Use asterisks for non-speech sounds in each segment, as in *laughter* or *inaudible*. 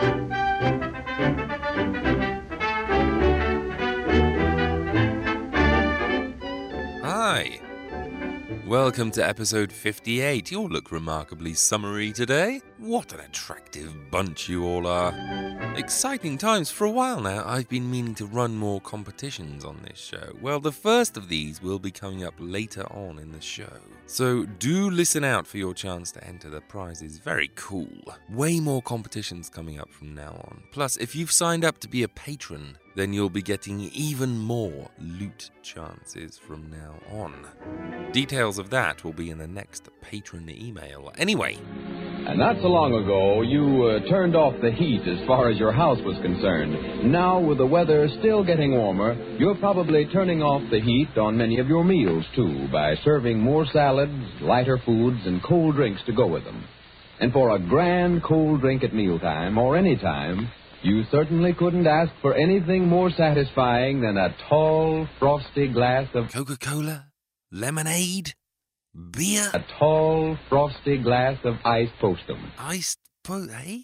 Hi. Welcome to episode 58. You all look remarkably summery today. What an attractive bunch you all are. Exciting times. For a while now, I've been meaning to run more competitions on this show. Well, the first of these will be coming up later on in the show. So do listen out for your chance to enter the prizes. Very cool. Way more competitions coming up from now on. Plus, if you've signed up to be a patron, then you'll be getting even more loot chances from now on. Details of that will be in the next patron email. Anyway, And not so long ago, you uh, turned off the heat as far as your house was concerned. Now, with the weather still getting warmer, you're probably turning off the heat on many of your meals, too, by serving more salads, lighter foods, and cold drinks to go with them. And for a grand cold drink at mealtime or any time, you certainly couldn't ask for anything more satisfying than a tall, frosty glass of Coca Cola? Lemonade? Beer? a tall, frosty glass of iced postum. Iced po eh?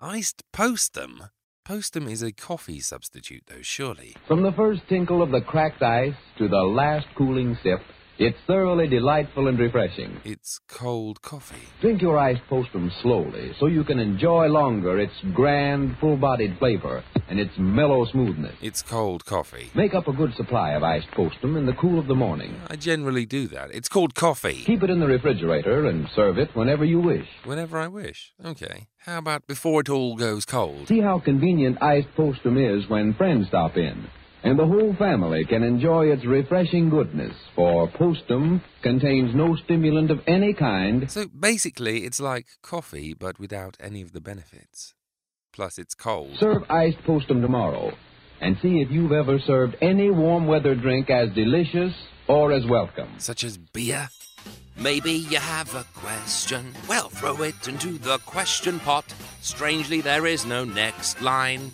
Iced postum? Postum is a coffee substitute, though, surely. From the first tinkle of the cracked ice to the last cooling sip, it's thoroughly delightful and refreshing. It's cold coffee. Drink your iced postum slowly so you can enjoy longer its grand, full-bodied flavor and its mellow smoothness. It's cold coffee. Make up a good supply of iced postum in the cool of the morning. I generally do that. It's called coffee. Keep it in the refrigerator and serve it whenever you wish. Whenever I wish. Okay. How about before it all goes cold? See how convenient iced postum is when friends stop in. And the whole family can enjoy its refreshing goodness, for postum contains no stimulant of any kind So basically, it's like coffee, but without any of the benefits. Plus, it's cold. Serve iced postum tomorrow and see if you've ever served any warm weather drink as delicious or as welcome. Such as beer? Maybe you have a question. Well, throw it into the question pot. Strangely, there is no next line.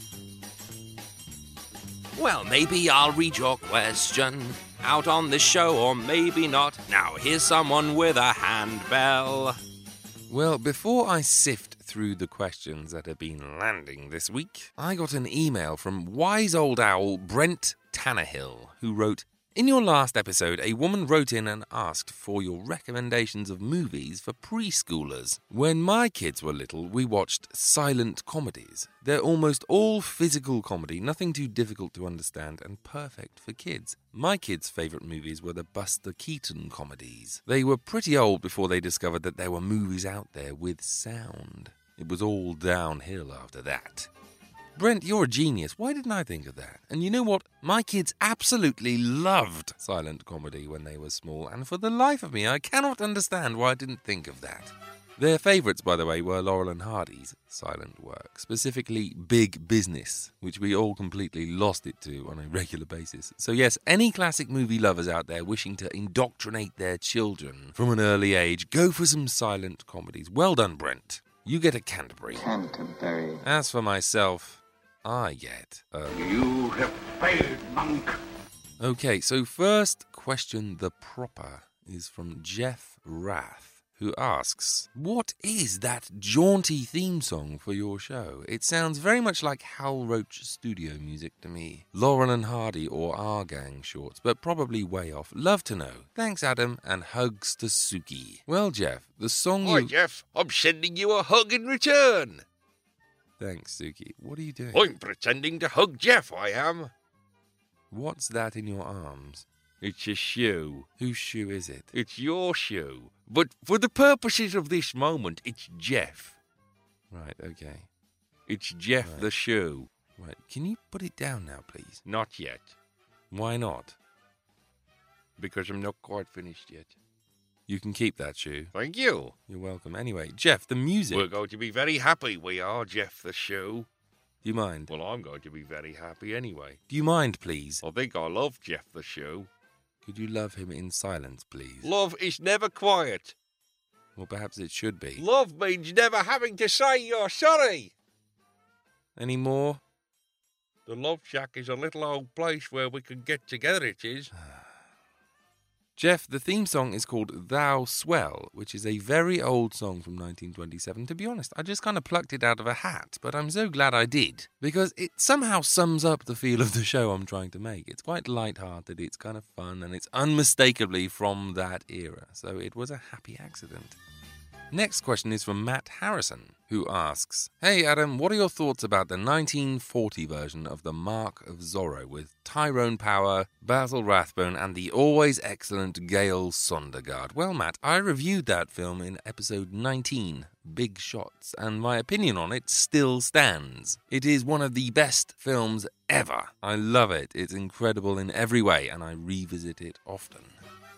Well, maybe I'll read your question out on the show, or maybe not. Now, here's someone with a handbell. Well, before I sift through the questions that have been landing this week, I got an email from wise old owl Brent Tannehill, who wrote, in your last episode, a woman wrote in and asked for your recommendations of movies for preschoolers. When my kids were little, we watched silent comedies. They're almost all physical comedy, nothing too difficult to understand and perfect for kids. My kids' favourite movies were the Buster Keaton comedies. They were pretty old before they discovered that there were movies out there with sound. It was all downhill after that. Brent, you're a genius. Why didn't I think of that? And you know what? My kids absolutely loved silent comedy when they were small, and for the life of me, I cannot understand why I didn't think of that. Their favourites, by the way, were Laurel and Hardy's silent work, specifically Big Business, which we all completely lost it to on a regular basis. So, yes, any classic movie lovers out there wishing to indoctrinate their children from an early age, go for some silent comedies. Well done, Brent. You get a Canterbury. Canterbury. As for myself, I get a You have failed, monk. Okay, so first question the proper is from Jeff Rath, who asks, What is that jaunty theme song for your show? It sounds very much like Hal Roach studio music to me. Laurel and Hardy or Our Gang shorts, but probably way off. Love to know. Thanks, Adam, and hugs to Suki. Well, Jeff, the song Hi, you. Jeff. I'm sending you a hug in return. Thanks, Suki. What are you doing? I'm pretending to hug Jeff, I am. What's that in your arms? It's a shoe. Whose shoe is it? It's your shoe. But for the purposes of this moment, it's Jeff. Right, okay. It's Jeff Right. the shoe. Right, can you put it down now, please? Not yet, Why not? because I'm not quite finished yet. You can keep that shoe. Thank you. You're welcome. Anyway, Jeff, the music. We're going to be very happy. We are, Jeff the Shoe. Do you mind? Well, I'm going to be very happy anyway. Do you mind, please? I think I love Jeff the Shoe. Could you love him in silence, please? Love is never quiet. Well, perhaps it should be. Love means never having to say you're sorry. Any more? The Love Shack is a little old place where we can get together, it is. Ah. Jeff, the theme song is called Thou Swell, which is a very old song from 1927. To be honest, I just kind of plucked it out of a hat, but I'm so glad I did, because it somehow sums up the feel of the show I'm trying to make. It's quite light-hearted, it's kind of fun, and it's unmistakably from that era, so it was a happy accident. Next question is from Matt Harrison, who asks Hey Adam, what are your thoughts about the 1940 version of The Mark of Zorro with Tyrone Power, Basil Rathbone, and the always excellent Gale Sondergaard? Well, Matt, I reviewed that film in episode 19, Big Shots, and my opinion on it still stands. It is one of the best films ever. I love it. It's incredible in every way, and I revisit it often.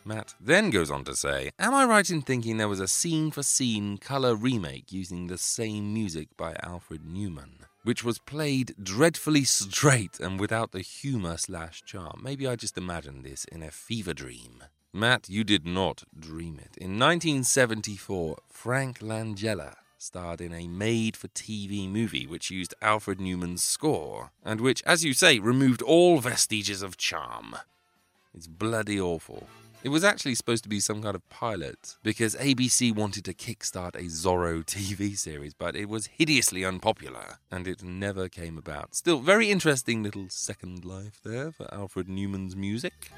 Matt then goes on to say, Am I right in thinking there was a scene for scene colour remake using the same music by Alfred Newman? Which was played dreadfully straight and without the humour slash charm. Maybe I just imagined this in a fever dream. Matt, you did not dream it. In 1974, Frank Langella starred in a made for TV movie which used Alfred Newman's score, and which, as you say, removed all vestiges of charm. It's bloody awful. It was actually supposed to be some kind of pilot because ABC wanted to kickstart a Zorro *laughs* TV series, but it was hideously unpopular and it never came about. Still, very interesting little second life there for Alfred Newman's music.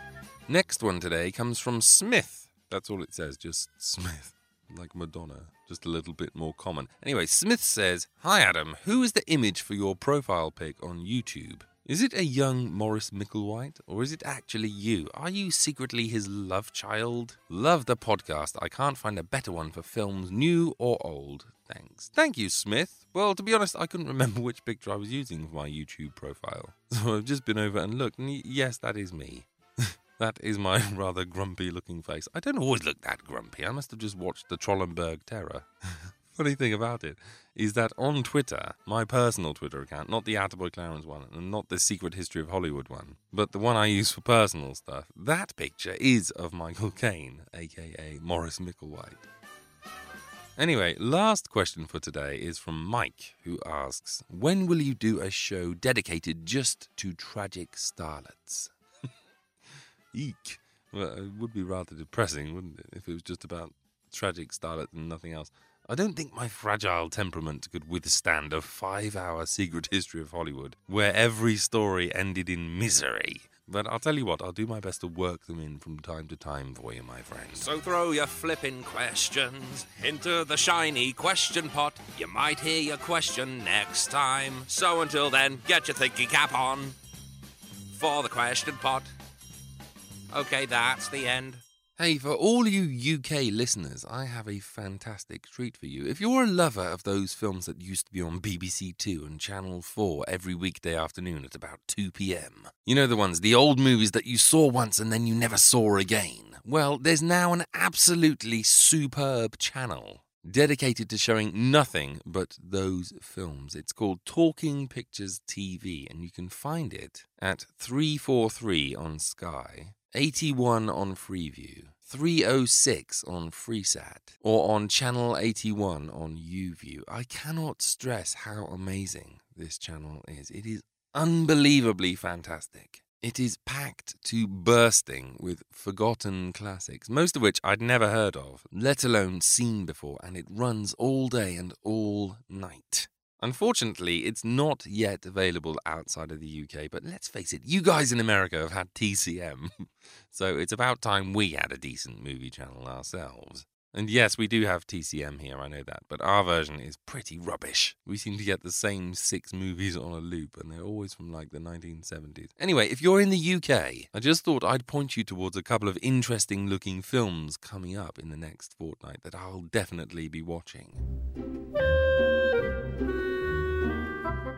Next one today comes from Smith. That's all it says, just Smith. *laughs* Like Madonna, just a little bit more common. Anyway, Smith says Hi Adam, who is the image for your profile pic on YouTube? Is it a young Maurice Micklewhite, or is it actually you? Are you secretly his love child? Love the podcast. I can't find a better one for films, new or old. Thanks. Thank you, Smith. Well, to be honest, I couldn't *laughs* remember which picture I was using for my YouTube profile. *laughs* So I've just been over and looked, and yes, that is me. *laughs* that is my rather grumpy looking face. I don't always look that grumpy. I must have just watched the Trollenberg Terror. Funny thing about it is that on Twitter, my personal Twitter account, not the Attaboy Clarence one, and not the Secret History of Hollywood one, but the one I use for personal stuff, that picture is of Michael Caine, aka Maurice Micklewhite. Anyway, last question for today is from Mike, who asks When will you do a show dedicated just to tragic starlets? *laughs* Eek. Well, it would be rather depressing, wouldn't it, if it was just about tragic starlets and nothing else. I don't think my fragile temperament could withstand a five hour secret *laughs* history of Hollywood where every story ended in misery. But I'll tell you what, I'll do my best to work them in from time to time for you, my friend. So throw your flippin' questions into the shiny question pot. You might hear your question next time. So until then, get your thinking cap on for the question pot. Okay, that's the end. Hey, for all you UK listeners, I have a fantastic treat for you. If you're a lover of those films that used to be on BBC Two and Channel 4 every weekday afternoon at about 2 pm, you know the ones, the old movies that you saw once and then you never saw again. Well, there's now an absolutely superb channel dedicated to showing nothing but those films. It's called Talking Pictures TV, and you can find it at 343 on Sky 81 on Freeview, 306 on Freesat, or on Channel 81 on YouView. I cannot stress how amazing this channel is. It is unbelievably fantastic. It is packed to bursting with forgotten classics, most of which I'd never heard of, let alone seen before, and it runs all day and all night. Unfortunately, it's not yet available outside of the UK, but let's face it, you guys in America have had TCM, *laughs* so it's about time we had a decent movie channel ourselves. And yes, we do have TCM here, I know that, but our version is pretty rubbish. We seem to get the same six movies on a loop, and they're always from like the 1970s. Anyway, if you're in the UK, I just thought I'd point you towards a couple of interesting looking films coming up in the next fortnight that I'll definitely be watching.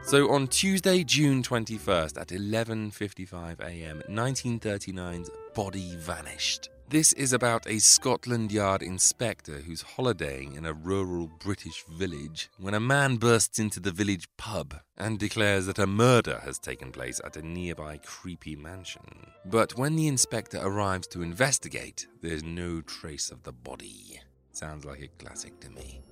So on Tuesday, June 21st at 11:55 a.m., 1939's Body Vanished This is about a Scotland Yard inspector who's holidaying in a rural British village when a man bursts into the village pub and declares that a murder has taken place at a nearby creepy mansion. But when the inspector arrives to investigate, there's no trace of the body. Sounds like a classic to me.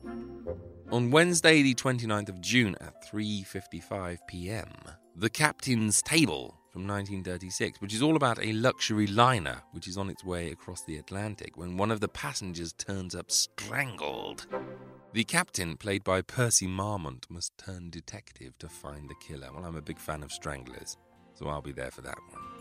On Wednesday, the 29th of June at 3:55 p.m., The Captain's Table from 1936, which is all about a luxury liner which is on its way across the Atlantic when one of the passengers turns up strangled. The captain, played by Percy Marmont, must turn detective to find the killer. Well, I'm a big fan of stranglers, so I'll be there for that one.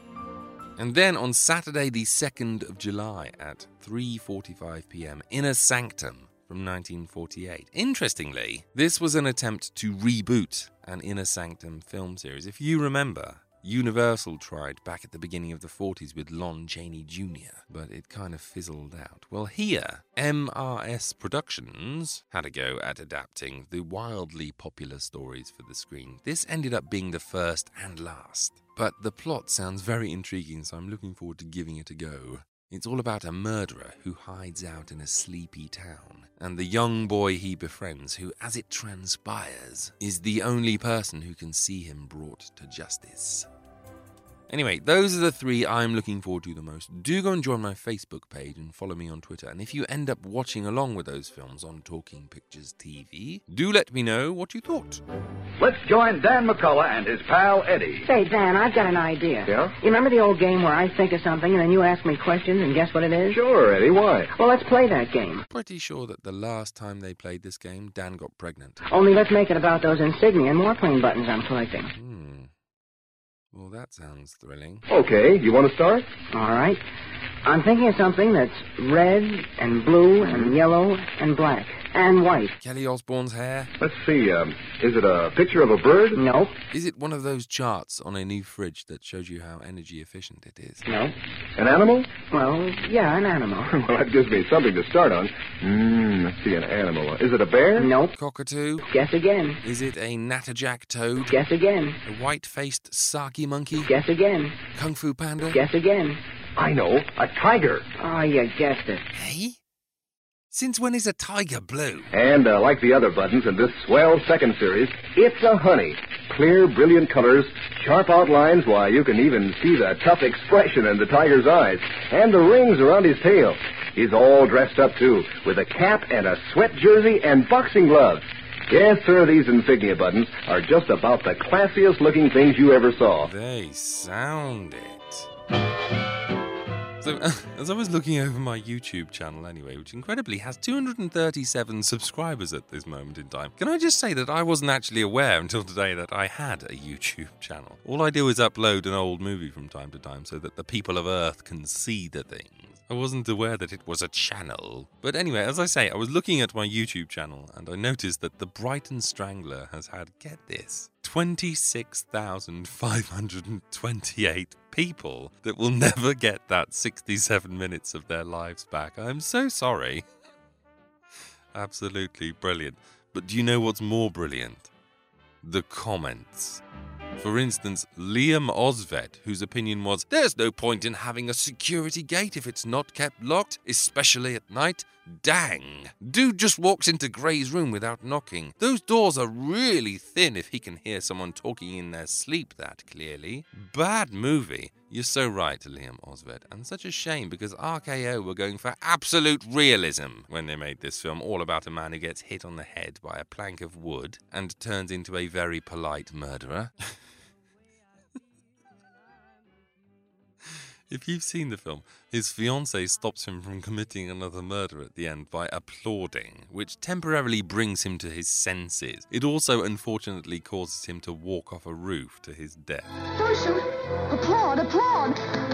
And then on Saturday, the 2nd of July at 3:45 p.m., Inner Sanctum from 1948. Interestingly, this was an attempt to reboot an Inner Sanctum film series. If you remember, Universal tried back at the beginning of the 40s with Lon Chaney Jr., but it kind of fizzled out. Well, here, MRS Productions had a go at adapting the wildly popular stories for the screen. This ended up being the first and last. But the plot sounds very intriguing, so I'm looking forward to giving it a go. It's all about a murderer who hides out in a sleepy town, and the young boy he befriends, who, as it transpires, is the only person who can see him brought to justice. Anyway, those are the three I'm looking forward to the most. Do go and join my Facebook page and follow me on Twitter. And if you end up watching along with those films on Talking Pictures TV, do let me know what you thought. Let's join Dan McCullough and his pal Eddie. Say, Dan, I've got an idea. Yeah? You remember the old game where I think of something and then you ask me questions and guess what it is? Sure, Eddie. Why? Well, let's play that game. Pretty sure that the last time they played this game, Dan got pregnant. Only let's make it about those insignia and warplane buttons I'm collecting. Hmm. Well, that sounds thrilling. Okay, you want to start? All right. I'm thinking of something that's red and blue and yellow and black and white. Kelly Osbourne's hair? Let's see. Um, is it a picture of a bird? Nope. Is it one of those charts on a new fridge that shows you how energy efficient it is? Nope. An animal? Well, yeah, an animal. *laughs* well, that gives me something to start on. Hmm, let's see, an animal. Is it a bear? Nope. Cockatoo? Guess again. Is it a natterjack toad? Guess again. A white-faced saki monkey? Guess again. Kung fu panda? Guess again. I know. A tiger. Oh, you guessed it. Hey? Since when is a tiger blue? And uh, like the other buttons in this swell second series, it's a honey. Clear, brilliant colors, sharp outlines, why, you can even see the tough expression in the tiger's eyes, and the rings around his tail. He's all dressed up, too, with a cap and a sweat jersey and boxing gloves. Yes, sir, these insignia buttons are just about the classiest looking things you ever saw. They sound it. So, *laughs* as I was looking over my YouTube channel anyway, which incredibly has 237 subscribers at this moment in time, can I just say that I wasn't actually aware until today that I had a YouTube channel? All I do is upload an old movie from time to time so that the people of Earth can see the things. I wasn't aware that it was a channel. But anyway, as I say, I was looking at my YouTube channel and I noticed that the Brighton Strangler has had, get this, 26,528 people that will never get that 67 minutes of their lives back. I'm so sorry. Absolutely brilliant. But do you know what's more brilliant? The comments. For instance, Liam Osved, whose opinion was, There's no point in having a security gate if it's not kept locked, especially at night. Dang. Dude just walks into Gray's room without knocking. Those doors are really thin if he can hear someone talking in their sleep that clearly. Bad movie. You're so right, Liam Osved. And such a shame because RKO were going for absolute realism when they made this film, all about a man who gets hit on the head by a plank of wood and turns into a very polite murderer. *laughs* If you've seen the film, his fiancée stops him from committing another murder at the end by applauding, which temporarily brings him to his senses. It also unfortunately causes him to walk off a roof to his death. Don't shoot! Applaud! Applaud!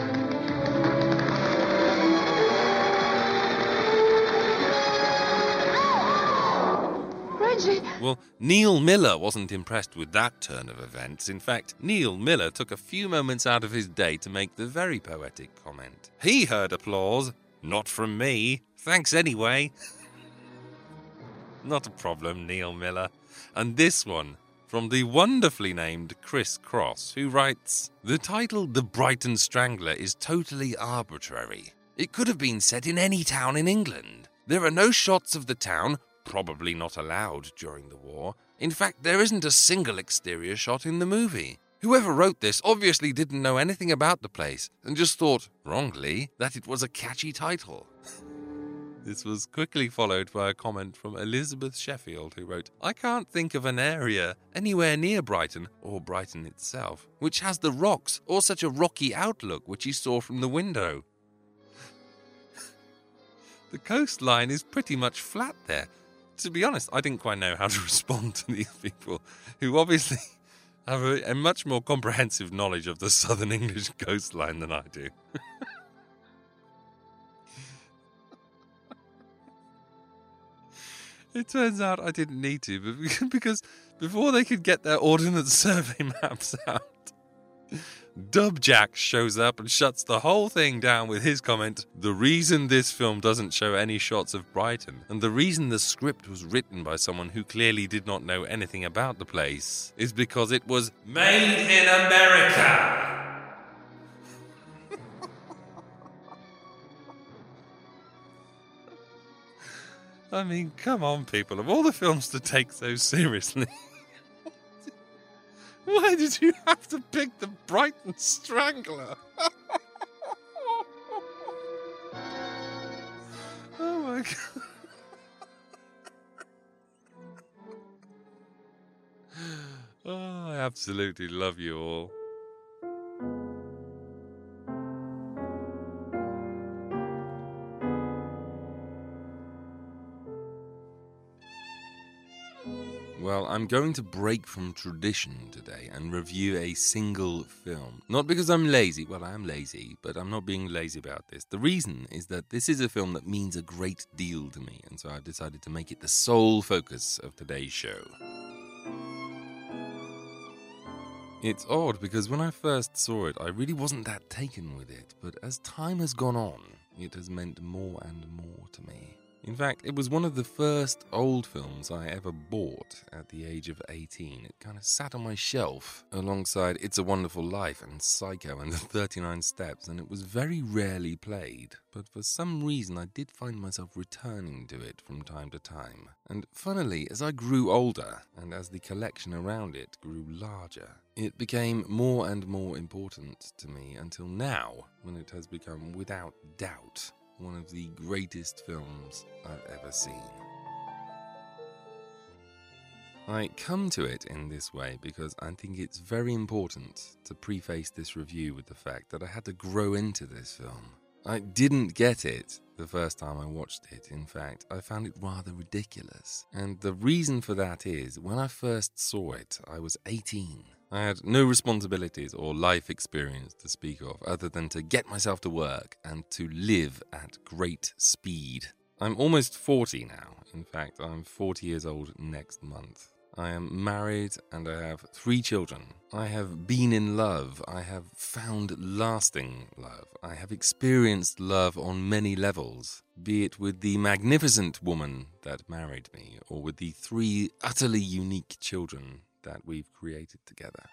Well, Neil Miller wasn't impressed with that turn of events. In fact, Neil Miller took a few moments out of his day to make the very poetic comment. He heard applause, not from me. Thanks anyway. not a problem, Neil Miller. And this one from the wonderfully named Chris Cross, who writes The title The Brighton Strangler is totally arbitrary. It could have been set in any town in England. There are no shots of the town, probably not allowed during the war. In fact, there isn't a single exterior shot in the movie. Whoever wrote this obviously didn't know anything about the place and just thought, wrongly, that it was a catchy title. *laughs* this was quickly followed by a comment from Elizabeth Sheffield, who wrote, I can't think of an area anywhere near Brighton, or Brighton itself, which has the rocks or such a rocky outlook which you saw from the window. *laughs* the coastline is pretty much flat there. To be honest, I didn't quite know how to *laughs* respond to these people who obviously *laughs* have a, a much more comprehensive knowledge of the southern English *laughs* coastline than I do. it turns out I didn't need to, but because before they could get their Ordnance Survey maps out, Dubjack shows up and shuts the whole thing down with his comment The reason this film doesn't show any shots of Brighton, and the reason the script was written by someone who clearly did not know anything about the place, is because it was made in America. *laughs* I mean, come on, people. Of all the films to take so seriously. *laughs* Why did you have to pick the Brighton Strangler? *laughs* oh my god. oh, I absolutely love you all. I'm going to break from tradition today and review a single film. Not because I'm lazy, well, I am lazy, but I'm not being lazy about this. The reason is that this is a film that means a great deal to me, and so I've decided to make it the sole focus of today's show. It's odd because when I first saw it, I really wasn't that taken with it, but as time has gone on, it has meant more and more to me. In fact, it was one of the first old films I ever bought at the age of 18. It kind of sat on my shelf alongside It's a Wonderful Life and Psycho and The 39 Steps, and it was very rarely played. But for some reason, I did find myself returning to it from time to time. And funnily, as I grew older, and as the collection around it grew larger, it became more and more important to me until now, when it has become, without doubt, one of the greatest films I've ever seen. I come to it in this way because I think it's very important to preface this review with the fact that I had to grow into this film. I didn't get it the first time I watched it. In fact, I found it rather ridiculous. And the reason for that is when I first saw it, I was 18. I had no responsibilities or life experience to speak of other than to get myself to work and to live at great speed. I'm almost 40 now. In fact, I'm 40 years old next month. I am married and I have three children. I have been in love. I have found lasting love. I have experienced love on many levels, be it with the magnificent woman that married me or with the three utterly unique children that we've created together.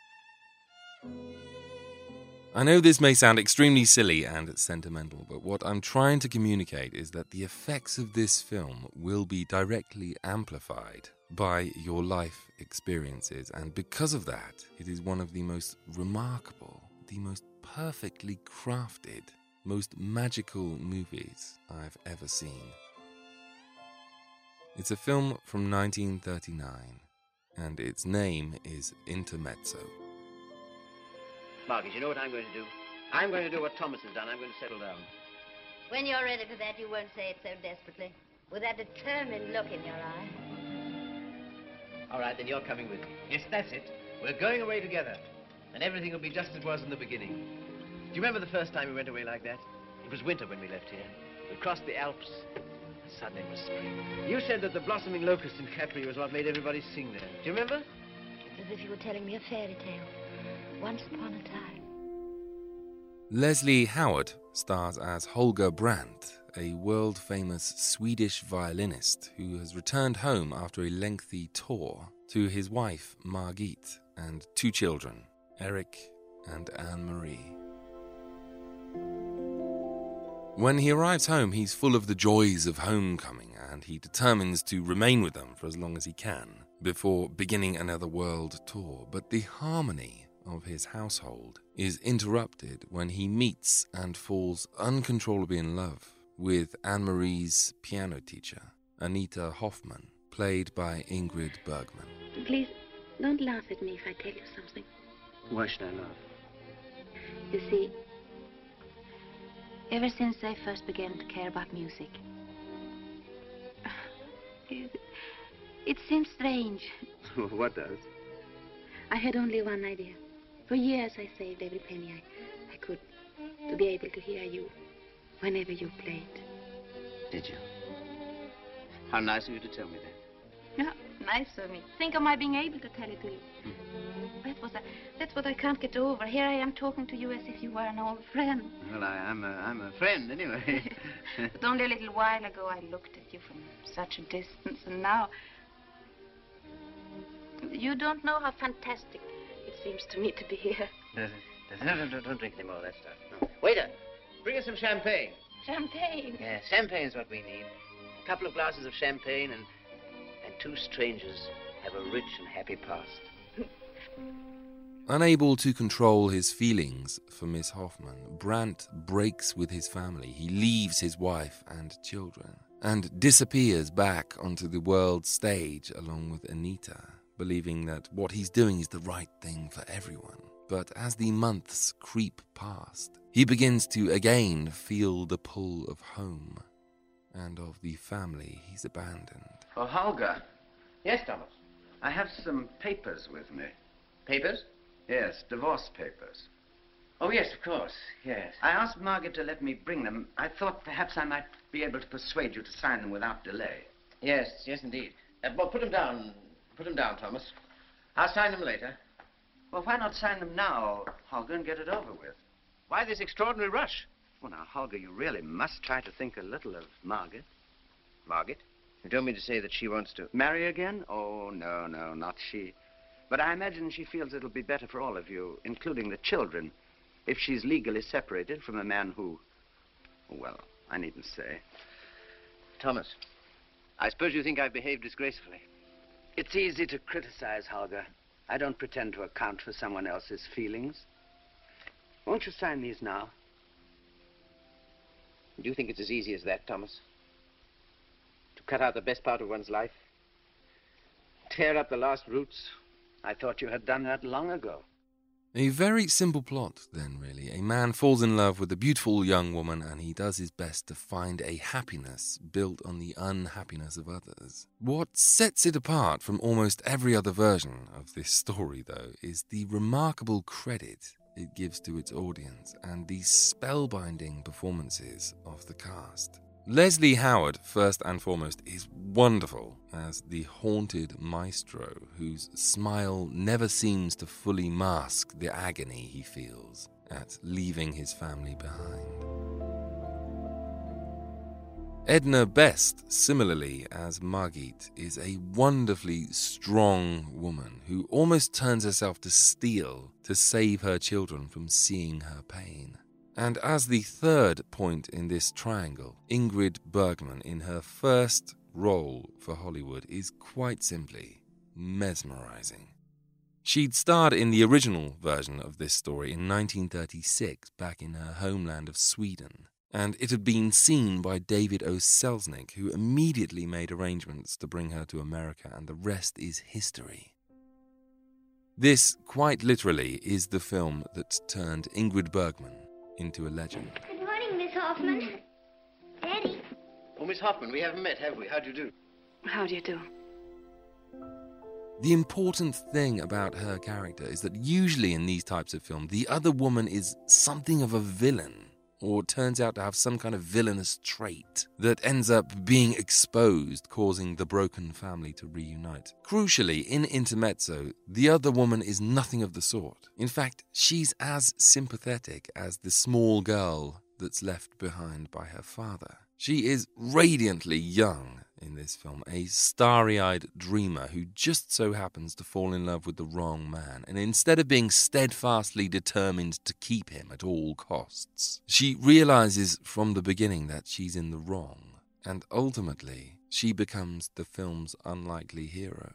I know this may sound extremely silly and sentimental, but what I'm trying to communicate is that the effects of this film will be directly amplified by your life experiences, and because of that, it is one of the most remarkable, the most perfectly crafted, most magical movies I've ever seen. It's a film from 1939 and its name is Intermezzo. Margaret, you know what I'm going to do? I'm going to do what Thomas has done. I'm going to settle down. When you're ready for that, you won't say it so desperately. With that determined look in your eye. All right, then you're coming with me. Yes, that's it. We're going away together. And everything will be just as it was in the beginning. Do you remember the first time we went away like that? It was winter when we left here. We crossed the Alps. Suddenly it was spring. You said that the blossoming locust in Capri was what made everybody sing there. Do you remember? It's as if you were telling me a fairy tale. Once upon a time. Leslie Howard stars as Holger Brandt, a world famous Swedish violinist who has returned home after a lengthy tour to his wife Margit and two children, Eric and Anne Marie. When he arrives home, he's full of the joys of homecoming and he determines to remain with them for as long as he can before beginning another world tour. But the harmony of his household is interrupted when he meets and falls uncontrollably in love with Anne Marie's piano teacher, Anita Hoffman, played by Ingrid Bergman. Please, don't laugh at me if I tell you something. Why should I laugh? You see, ever since I first began to care about music, it, it seems strange. *laughs* what does? I had only one idea. For years I saved every penny I, I could to be able to hear you whenever you played. Did you? How nice of you to tell me that. Yeah, nice of me. Think of my being able to tell it to you. Hmm. That was a, that's what I can't get over. Here I am talking to you as if you were an old friend. Well, I, am a, I'm a friend anyway. *laughs* but only a little while ago I looked at you from such a distance, and now you don't know how fantastic it seems to me to be here. No, no, no, don't drink any more of that stuff. No. Waiter, bring us some champagne. Champagne? Yeah, champagne's what we need. A couple of glasses of champagne and, and two strangers have a rich and happy past. Unable to control his feelings for Miss Hoffman, Brandt breaks with his family. He leaves his wife and children and disappears back onto the world stage along with Anita, believing that what he's doing is the right thing for everyone. But as the months creep past, he begins to again feel the pull of home and of the family he's abandoned. Oh, Holger. Yes, Thomas. I have some papers with me. Papers? Yes, divorce papers. Oh, yes, of course, yes. I asked Margaret to let me bring them. I thought perhaps I might be able to persuade you to sign them without delay. Yes, yes, indeed. Uh, well, put them down. Put them down, Thomas. I'll sign them later. Well, why not sign them now, Holger, and get it over with? Why this extraordinary rush? Well, now, Holger, you really must try to think a little of Margaret. Margaret? You don't mean to say that she wants to... Marry again? Oh, no, no, not she. But I imagine she feels it'll be better for all of you, including the children, if she's legally separated from a man who... Well, I needn't say. Thomas, I suppose you think I've behaved disgracefully. It's easy to criticize, Holger. I don't pretend to account for someone else's feelings. Won't you sign these now? Do you think it's as easy as that, Thomas? Cut out the best part of one's life? Tear up the last roots? I thought you had done that long ago. A very simple plot, then, really. A man falls in love with a beautiful young woman and he does his best to find a happiness built on the unhappiness of others. What sets it apart from almost every other version of this story, though, is the remarkable credit it gives to its audience and the spellbinding performances of the cast. Leslie Howard, first and foremost, is wonderful as the haunted maestro whose smile never seems to fully mask the agony he feels at leaving his family behind. Edna Best, similarly as Margit, is a wonderfully strong woman who almost turns herself to steel to save her children from seeing her pain. And as the third point in this triangle, Ingrid Bergman, in her first role for Hollywood, is quite simply mesmerizing. She'd starred in the original version of this story in 1936 back in her homeland of Sweden, and it had been seen by David O. Selznick, who immediately made arrangements to bring her to America, and the rest is history. This, quite literally, is the film that turned Ingrid Bergman into a legend. Good morning, Miss Hoffman. Daddy. Oh, Miss Hoffman, we haven't met, have we? How do you do? How do you do? The important thing about her character is that usually in these types of films, the other woman is something of a villain or turns out to have some kind of villainous trait that ends up being exposed, causing the broken family to reunite. Crucially, in Intermezzo, the other woman is nothing of the sort. In fact, she's as sympathetic as the small girl that's left behind by her father. She is radiantly young in this film, a starry eyed dreamer who just so happens to fall in love with the wrong man, and instead of being steadfastly determined to keep him at all costs, she realizes from the beginning that she's in the wrong, and ultimately she becomes the film's unlikely hero.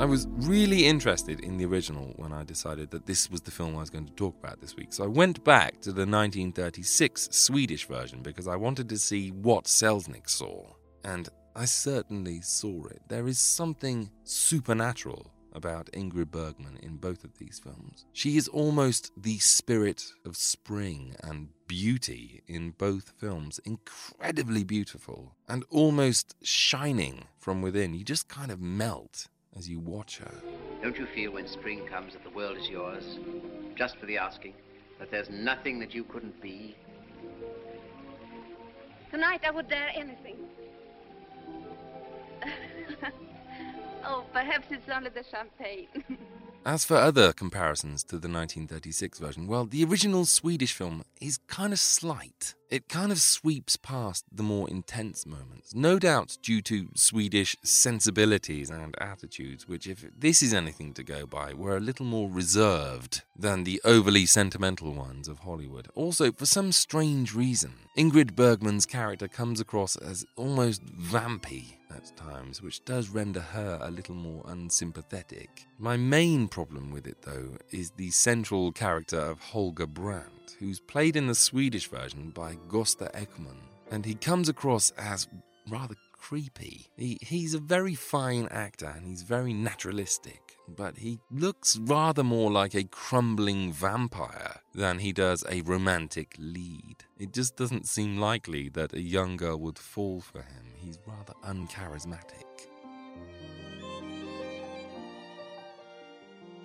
I was really interested in the original when I decided that this was the film I was going to talk about this week. So I went back to the 1936 Swedish version because I wanted to see what Selznick saw. And I certainly saw it. There is something supernatural about Ingrid Bergman in both of these films. She is almost the spirit of spring and beauty in both films. Incredibly beautiful and almost shining from within. You just kind of melt as you watch her. Don't you feel when spring comes that the world is yours, just for the asking? That there's nothing that you couldn't be? Tonight I would dare anything. *laughs* oh, perhaps it's only the champagne. *laughs* As for other comparisons to the 1936 version, well, the original Swedish film is kind of slight. It kind of sweeps past the more intense moments, no doubt due to Swedish sensibilities and attitudes, which, if this is anything to go by, were a little more reserved than the overly sentimental ones of Hollywood. Also, for some strange reason, Ingrid Bergman's character comes across as almost vampy at times, which does render her a little more unsympathetic. My main problem with it, though, is the central character of Holger Brandt, who's played in the Swedish version by Gösta Ekman, and he comes across as rather creepy. He, he's a very fine actor and he's very naturalistic, but he looks rather more like a crumbling vampire than he does a romantic lead. It just doesn't seem likely that a young girl would fall for him. He's rather uncharismatic.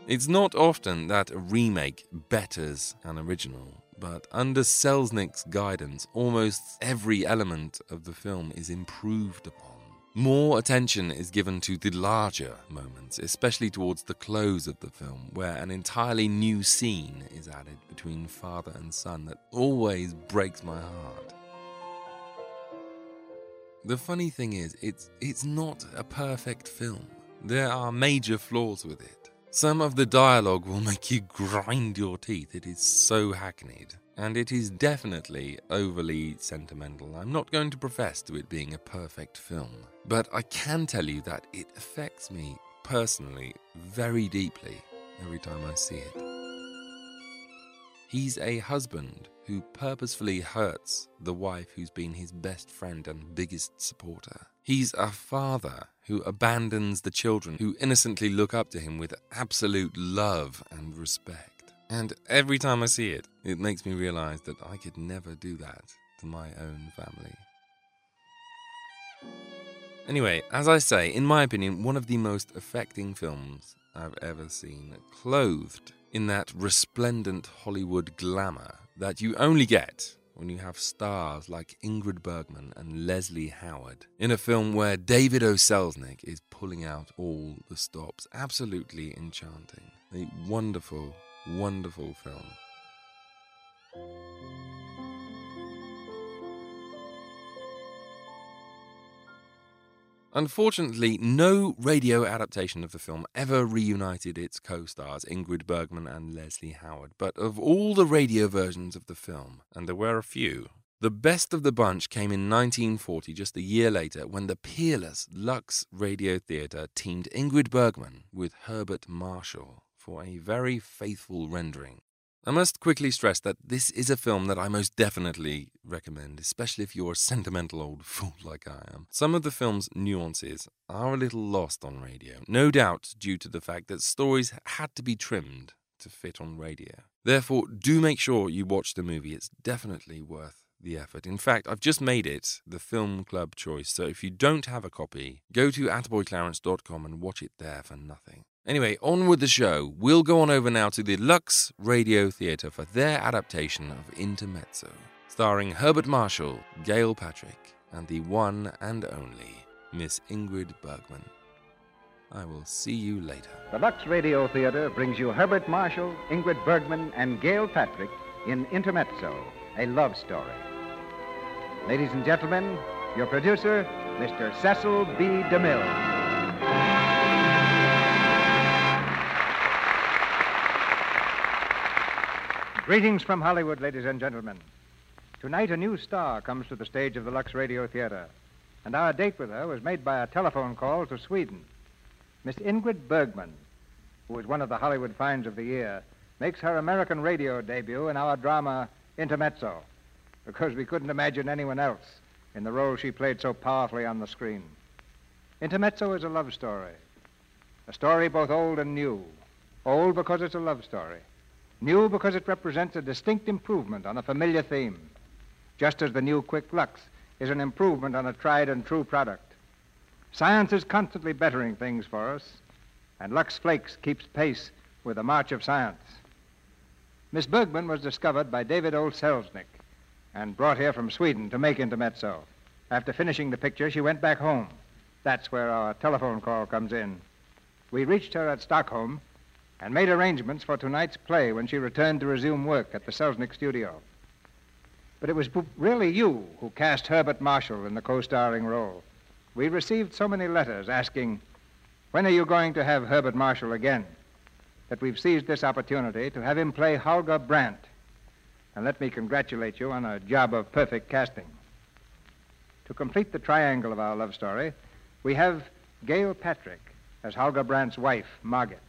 It's not often that a remake betters an original, but under Selznick's guidance, almost every element of the film is improved upon. More attention is given to the larger moments, especially towards the close of the film, where an entirely new scene is added between father and son that always breaks my heart. The funny thing is, it's, it's not a perfect film. There are major flaws with it. Some of the dialogue will make you grind your teeth. It is so hackneyed. And it is definitely overly sentimental. I'm not going to profess to it being a perfect film, but I can tell you that it affects me personally very deeply every time I see it. He's a husband who purposefully hurts the wife who's been his best friend and biggest supporter. He's a father who abandons the children who innocently look up to him with absolute love and respect. And every time I see it, it makes me realize that I could never do that to my own family. Anyway, as I say, in my opinion, one of the most affecting films I've ever seen, clothed in that resplendent Hollywood glamour that you only get when you have stars like Ingrid Bergman and Leslie Howard in a film where David O. Selznick is pulling out all the stops. Absolutely enchanting. A wonderful, wonderful film. Unfortunately, no radio adaptation of the film ever reunited its co stars Ingrid Bergman and Leslie Howard. But of all the radio versions of the film, and there were a few, the best of the bunch came in 1940, just a year later, when the peerless Lux Radio Theatre teamed Ingrid Bergman with Herbert Marshall for a very faithful rendering I must quickly stress that this is a film that I most definitely recommend, especially if you're a sentimental old *laughs* fool like I am. Some of the film's nuances are a little lost on radio, no doubt due to the fact that stories had to be trimmed to fit on radio. Therefore, do make sure you watch the movie, it's definitely worth the effort. In fact, I've just made it the film club choice, so if you don't have a copy, go to attaboyclarence.com and watch it there for nothing. Anyway, on with the show. We'll go on over now to the Lux Radio Theatre for their adaptation of Intermezzo, starring Herbert Marshall, Gail Patrick, and the one and only Miss Ingrid Bergman. I will see you later. The Lux Radio Theatre brings you Herbert Marshall, Ingrid Bergman, and Gail Patrick in Intermezzo, a love story. Ladies and gentlemen, your producer, Mr. Cecil B. DeMille. Greetings from Hollywood, ladies and gentlemen. Tonight, a new star comes to the stage of the Lux Radio Theater, and our date with her was made by a telephone call to Sweden. Miss Ingrid Bergman, who is one of the Hollywood finds of the year, makes her American radio debut in our drama Intermezzo, because we couldn't imagine anyone else in the role she played so powerfully on the screen. Intermezzo is a love story, a story both old and new. Old because it's a love story, new because it represents a distinct improvement on a familiar theme, just as the new Quick Lux is an improvement on a tried and true product. Science is constantly bettering things for us, and Lux Flakes keeps pace with the march of science. Miss Bergman was discovered by David O. Selznick and brought here from Sweden to make Intermezzo. After finishing the picture, she went back home. That's where our telephone call comes in. We reached her at Stockholm and made arrangements for tonight's play when she returned to resume work at the Selznick studio. But it was really you who cast Herbert Marshall in the co starring role. We received so many letters asking, When are you going to have Herbert Marshall again? that we've seized this opportunity to have him play Holger Brandt. And let me congratulate you on a job of perfect casting. To complete the triangle of our love story, we have Gail Patrick as Holger Brandt's wife, Margaret.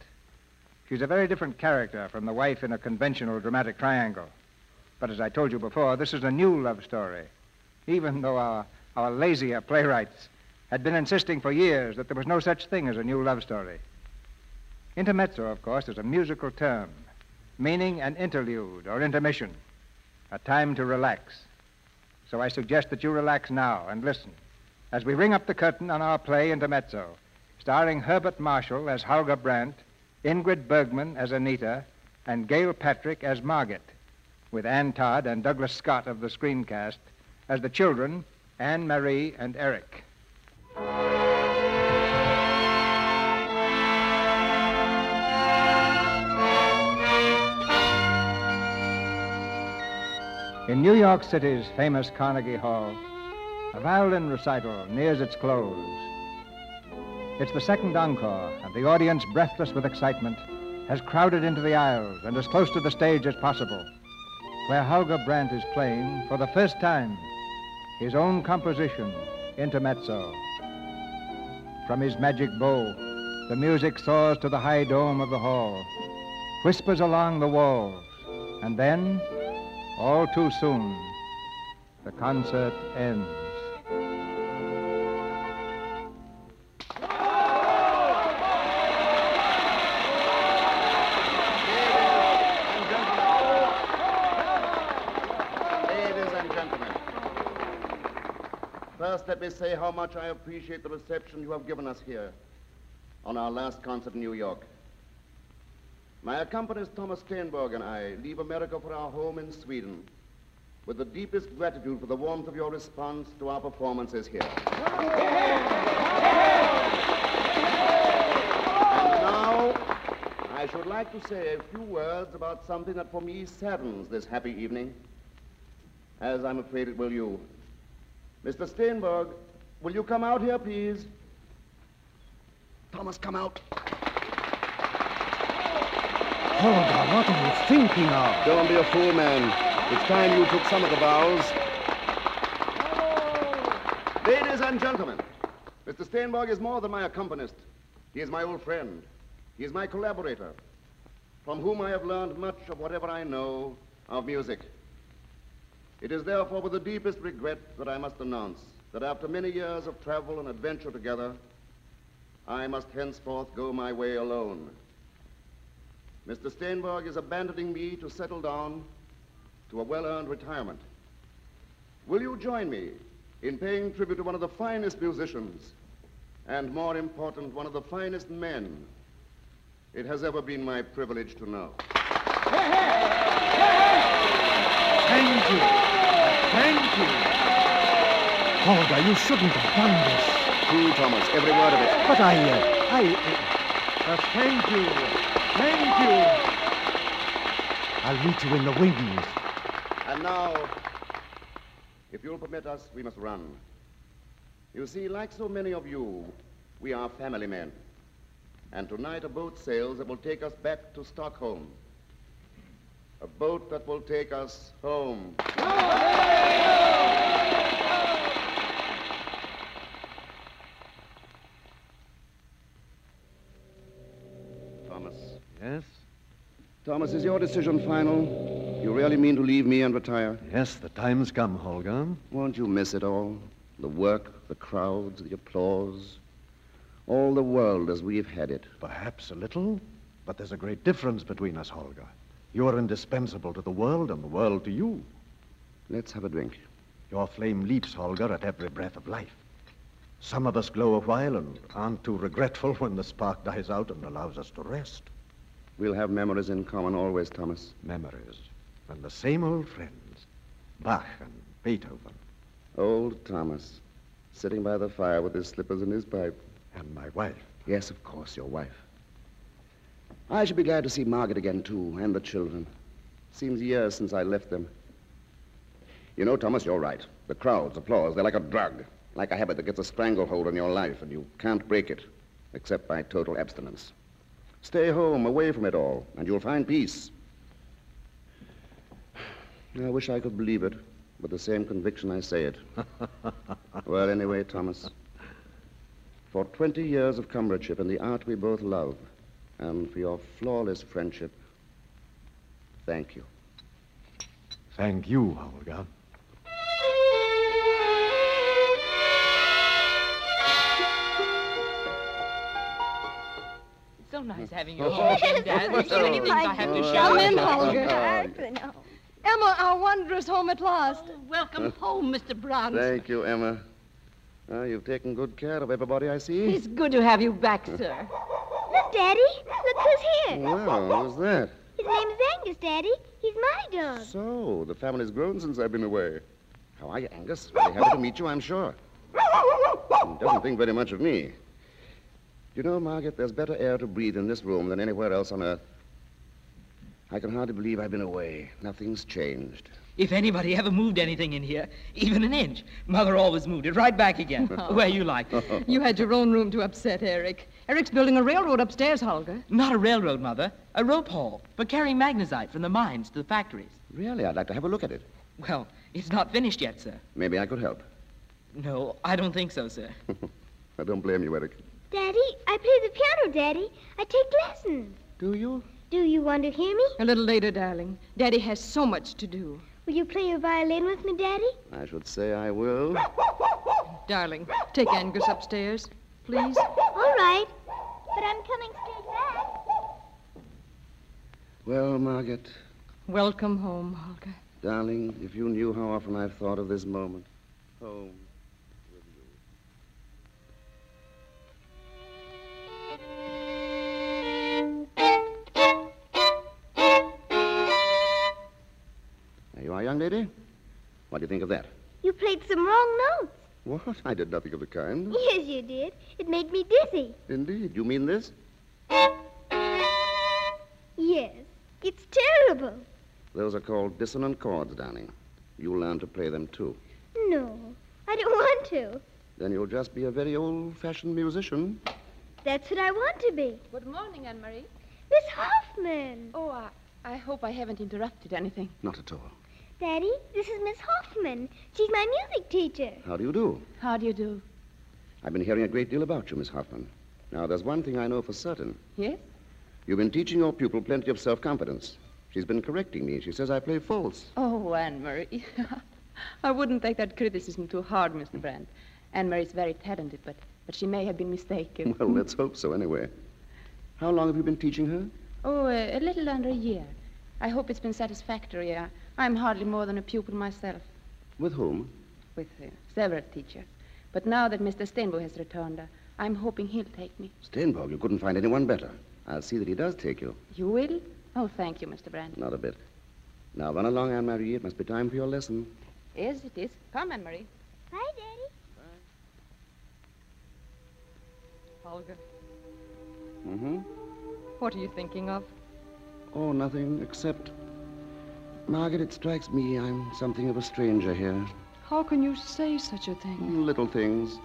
She's a very different character from the wife in a conventional dramatic triangle. But as I told you before, this is a new love story, even though our, our lazier playwrights had been insisting for years that there was no such thing as a new love story. Intermezzo, of course, is a musical term, meaning an interlude or intermission, a time to relax. So I suggest that you relax now and listen as we ring up the curtain on our play Intermezzo, starring Herbert Marshall as Holger Brandt, Ingrid Bergman as Anita, and Gail Patrick as Margaret, with Ann Todd and Douglas Scott of the screencast as the children, Anne Marie and Eric. In New York City's famous Carnegie Hall, a violin recital nears its close. It's the second encore, and the audience, breathless with excitement, has crowded into the aisles and as close to the stage as possible, where Holger Brandt is playing, for the first time, his own composition, Intermezzo. From his magic bow, the music soars to the high dome of the hall, whispers along the walls, and then, all too soon, the concert ends. Me say how much I appreciate the reception you have given us here on our last concert in New York. My accompanist Thomas Stenborg and I leave America for our home in Sweden with the deepest gratitude for the warmth of your response to our performances here. And now, I should like to say a few words about something that for me saddens this happy evening, as I'm afraid it will you. Mr. Stenborg, will you come out here, please? Thomas, come out. Holger, what are you thinking of? Don't be a fool, man. It's time you took some of the vows. Ladies and gentlemen, Mr. Stenborg is more than my accompanist. He is my old friend. He is my collaborator, from whom I have learned much of whatever I know of music. It is therefore with the deepest regret that I must announce that after many years of travel and adventure together, I must henceforth go my way alone. Mr. Stenborg is abandoning me to settle down to a well-earned retirement. Will you join me in paying tribute to one of the finest musicians and, more important, one of the finest men it has ever been my privilege to know? Thank you. Thank you. You shouldn't have done this. True, Thomas, every word of it. But I, uh, I, uh, uh, thank you. Thank you. I'll meet you in the wings. And now, if you'll permit us, we must run. You see, like so many of you, we are family men. And tonight a boat sails that will take us back to Stockholm. A boat that will take us home. Thomas. Yes? Thomas, is your decision final? You really mean to leave me and retire? Yes, the time's come, Holger. Won't you miss it all? The work, the crowds, the applause. All the world as we've had it. Perhaps a little, but there's a great difference between us, Holger. You're indispensable to the world and the world to you. Let's have a drink. Your flame leaps, Holger, at every breath of life. Some of us glow a while and aren't too regretful when the spark dies out and allows us to rest. We'll have memories in common always, Thomas. Memories. And the same old friends. Bach and Beethoven. Old Thomas, sitting by the fire with his slippers and his pipe. And my wife. Yes, of course, your wife. I should be glad to see Margaret again, too, and the children. Seems years since I left them. You know, Thomas, you're right. The crowds, applause, they're like a drug, like a habit that gets a stranglehold on your life, and you can't break it, except by total abstinence. Stay home, away from it all, and you'll find peace. I wish I could believe it, with the same conviction I say it. *laughs* well, anyway, Thomas, for 20 years of comradeship in the art we both love, and for your flawless friendship, thank you. Thank you, Holger. Nice having you home again, Dad. *laughs* There's so many things I have to show Come in, you. Holger. Emma, our wanderer's home at last. welcome home, Mr. Brown. Thank you, Emma. Ah, you've taken good care of everybody, I see. It's good to have you back, sir. Look, Daddy. Look who's here. Well, who's that? His name is Angus, Daddy. He's my dog. So, the family's grown since I've been away. How are you, Angus? Very happy to meet you, I'm sure. He doesn't think very much of me. You know, Margaret, there's better air to breathe in this room than anywhere else on earth. I can hardly believe I've been away. Nothing's changed. If anybody ever moved anything in here, even an inch, Mother always moved it right back again, oh. where you like. Oh. You had your own room to upset Eric. Eric's building a railroad upstairs, Holger. Not a railroad, Mother. A rope haul for carrying magnesite from the mines to the factories. Really? I'd like to have a look at it. Well, it's not finished yet, sir. Maybe I could help. No, I don't think so, sir. *laughs* I don't blame you, Eric. Daddy, I play the piano, Daddy. I take lessons. Do you? Do you want to hear me? A little later, darling. Daddy has so much to do. Will you play your violin with me, Daddy? I should say I will. *laughs* Darling, take Angus upstairs, please. All right. But I'm coming straight back. Well, Margaret, Welcome home, Holger. darling, if you knew how often I've thought of this moment. Home. You are, young lady. What do you think of that? You played some wrong notes. What? I did nothing of the kind. Yes, you did. It made me dizzy. Indeed. You mean this? Yes. It's terrible. Those are called dissonant chords, darling. You'll learn to play them, too. No, I don't want to. Then you'll just be a very old-fashioned musician. That's what I want to be. Good morning, Anne Marie. Miss Hoffman. Oh, I, I hope I haven't interrupted anything. Not at all. Daddy, this is Miss Hoffman. She's my music teacher. How do you do? How do you do? I've been hearing a great deal about you, Miss Hoffman. Now, there's one thing I know for certain. Yes? You've been teaching your pupil plenty of self-confidence. She's been correcting me. She says I play false. Oh, Anne Marie. *laughs* I wouldn't take that criticism too hard, Mr. Brandt. Anne Marie's very talented, but, but she may have been mistaken. Well, let's *laughs* hope so, anyway. How long have you been teaching her? Oh, uh, a little under a year. I hope it's been satisfactory. I, I'm hardly more than a pupil myself, With whom? with uh, several teachers. But now that Mr. Stenborg has returned, uh, I'm hoping he'll take me. Stenborg. You couldn't find anyone better. I'll see that he does take you. You will? Oh, thank you, Mr. Brandt. Not a bit. Now, run along, Anne-Marie. It must be time for your lesson. Yes, it is. Come, Anne Marie. Bye, Daddy. Holger, Mm-hmm. what are you thinking of? Oh, nothing except... Margaret, it strikes me I'm something of a stranger here. How can you say such a thing? Little things.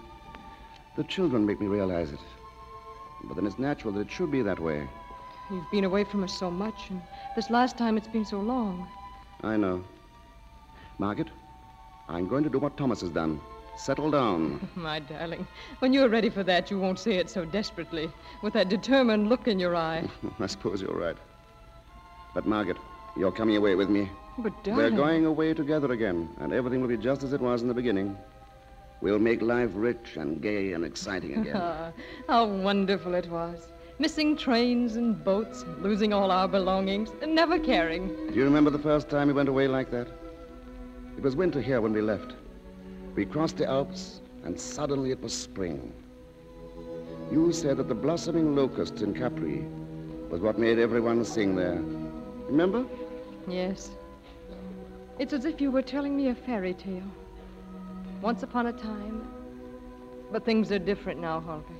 The children make me realize it. But then it's natural that it should be that way. You've been away from us so much, and this last time it's been so long. I know. Margaret, I'm going to do what Thomas has done. Settle down. *laughs* My darling, when you're ready for that, you won't say it so desperately, with that determined look in your eye. *laughs* I suppose you're right. But, Margaret, you're coming away with me. But, darling... We're going away together again, and everything will be just as it was in the beginning. We'll make life rich and gay and exciting again. *laughs* Ah, How wonderful it was. Missing trains and boats, losing all our belongings, and never caring. Do you remember the first time we went away like that? It was winter here when we left. We crossed the Alps, and suddenly it was spring. You said that the blossoming locusts in Capri was what made everyone sing there. Remember? Yes. It's as if you were telling me a fairy tale. Once upon a time. But things are different now, Holger.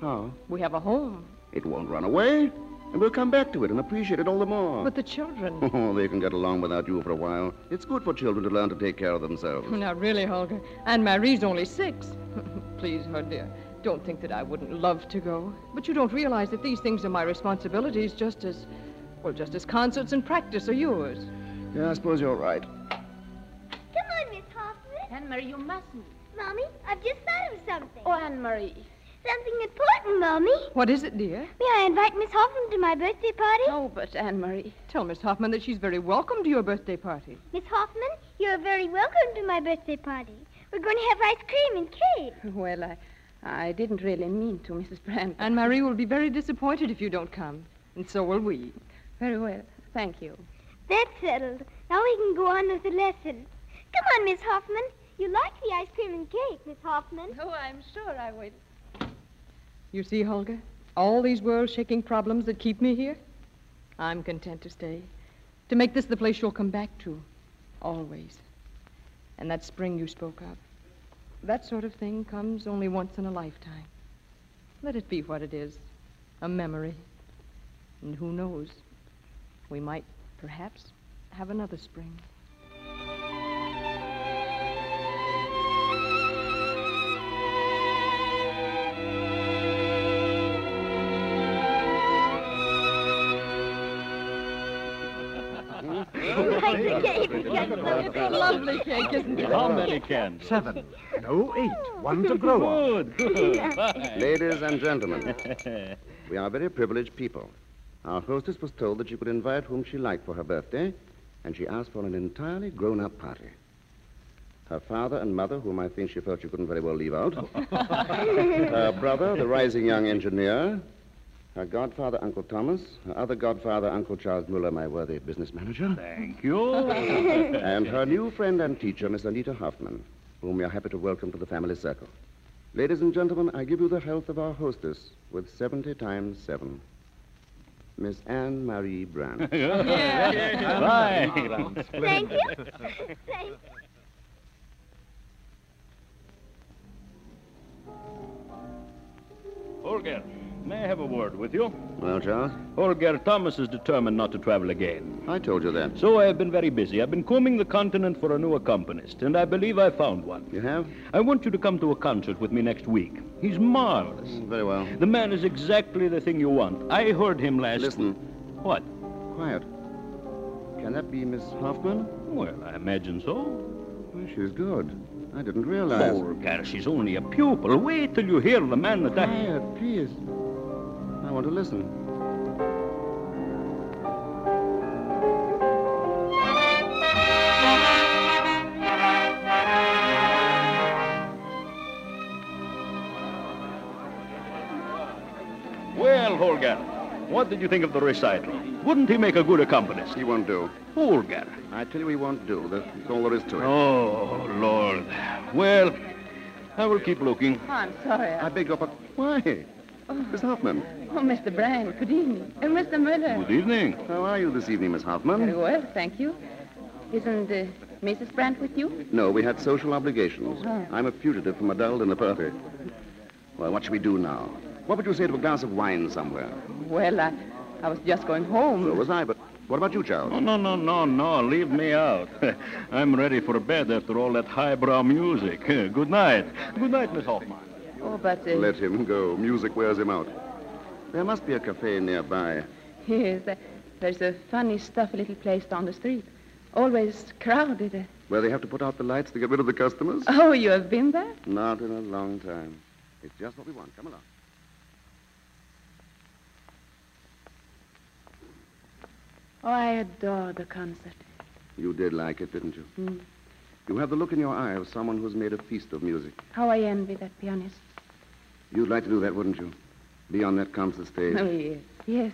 How? We have a home. It won't run away, and we'll come back to it and appreciate it all the more. But the children. *laughs* Oh, they can get along without you for a while. It's good for children to learn to take care of themselves. Now, really, Holger. Anne Marie's only six. *laughs* Please, her dear, don't think that I wouldn't love to go. But you don't realize that these things are my responsibilities just as, well, just as concerts and practice are yours. Yeah, I suppose you're right. Come on, Miss Hoffman. Anne-Marie, you mustn't. Mommy, I've just thought of something. Oh, Anne-Marie. Something important, Mommy. What is it, dear? May I invite Miss Hoffman to my birthday party? Oh, but Anne-Marie. Tell Miss Hoffman that she's very welcome to your birthday party. Miss Hoffman, you're very welcome to my birthday party. We're going to have ice cream and cake. Well, I, I didn't really mean to, Mrs. Brandt. Anne Marie will be very disappointed if you don't come. And so will we. Very well. Thank you. That's settled. Now we can go on with the lesson. Come on, Miss Hoffman. You like the ice cream and cake, Miss Hoffman. Oh, I'm sure I will. You see, Holger, all these world-shaking problems that keep me here, I'm content to stay. To make this the place you'll come back to. Always. And that spring you spoke of. That sort of thing comes only once in a lifetime. Let it be what it is. A memory. And who knows? We might, perhaps, have another spring. Lovely cake, isn't it? How many cans? Seven. No, eight. One to grow on. Good, good. Ladies and gentlemen, *laughs* we are very privileged people. Our hostess was told that she could invite whom she liked for her birthday, and she asked for an entirely grown-up party. Her father and mother, whom I think she felt she couldn't very well leave out. *laughs* her brother, the rising young engineer. Her godfather, Uncle Thomas. Her other godfather, Uncle Charles Muller, my worthy business manager. Thank you. *laughs* and her new friend and teacher, Miss Anita Hoffman, whom we are happy to welcome to the family circle. Ladies and gentlemen, I give you the health of our hostess with 70 times 7. Miss Anne Marie Brandt. Fine. *laughs* Thank you. Thank you. Holger, may I have a word with you? Well, Charles? Holger, Thomas is determined not to travel again. I told you that. So I have been very busy. I've been combing the continent for a new accompanist, and I believe I found one. You have? I want you to come to a concert with me next week. He's marvelous. Mm, very well. The man is exactly the thing you want. I heard him last Listen. What? Quiet. Can that be Miss Hoffman? Well, I imagine so. Well, she's good. I didn't realize. Holger, she's only a pupil. Wait till you hear the man that I... Quiet, please. I want to listen. Well, Holger, what did you think of the recital? Wouldn't he make a good accompanist? He won't do. Holger. I tell you he won't do. That's all there is to it. Oh, Lord. Well, I will keep looking. I'm sorry. I beg your pardon. Why? Miss Hoffman. Oh, Mr. Brandt, good evening. And Mr. Muller. Good evening. How are you this evening, Miss Hoffman? Very well, thank you. Isn't uh, Mrs. Brandt with you? No, we had social obligations. Oh. I'm a fugitive from a dull dinner party. Well, what should we do now? What would you say to a glass of wine somewhere? Well, I, I was just going home. So was I, but What about you, Charles? Oh, no, no, no, no. Leave me out. *laughs* I'm ready for bed after all that highbrow music. *laughs* Good night. Good night, Miss Hoffman. Oh, but... Uh... Let him go. Music wears him out. There must be a cafe nearby. Yes, there's a funny, stuffy little place down the street. Always crowded. Where they have to put out the lights to get rid of the customers? Oh, you have been there? Not in a long time. It's just what we want. Come along. Oh, I adore the concert. You did like it, didn't you? Mm. You have the look in your eye of someone who's made a feast of music. How I envy that pianist. You'd like to do that, wouldn't you? Be on that concert stage. Oh, yes. Yes.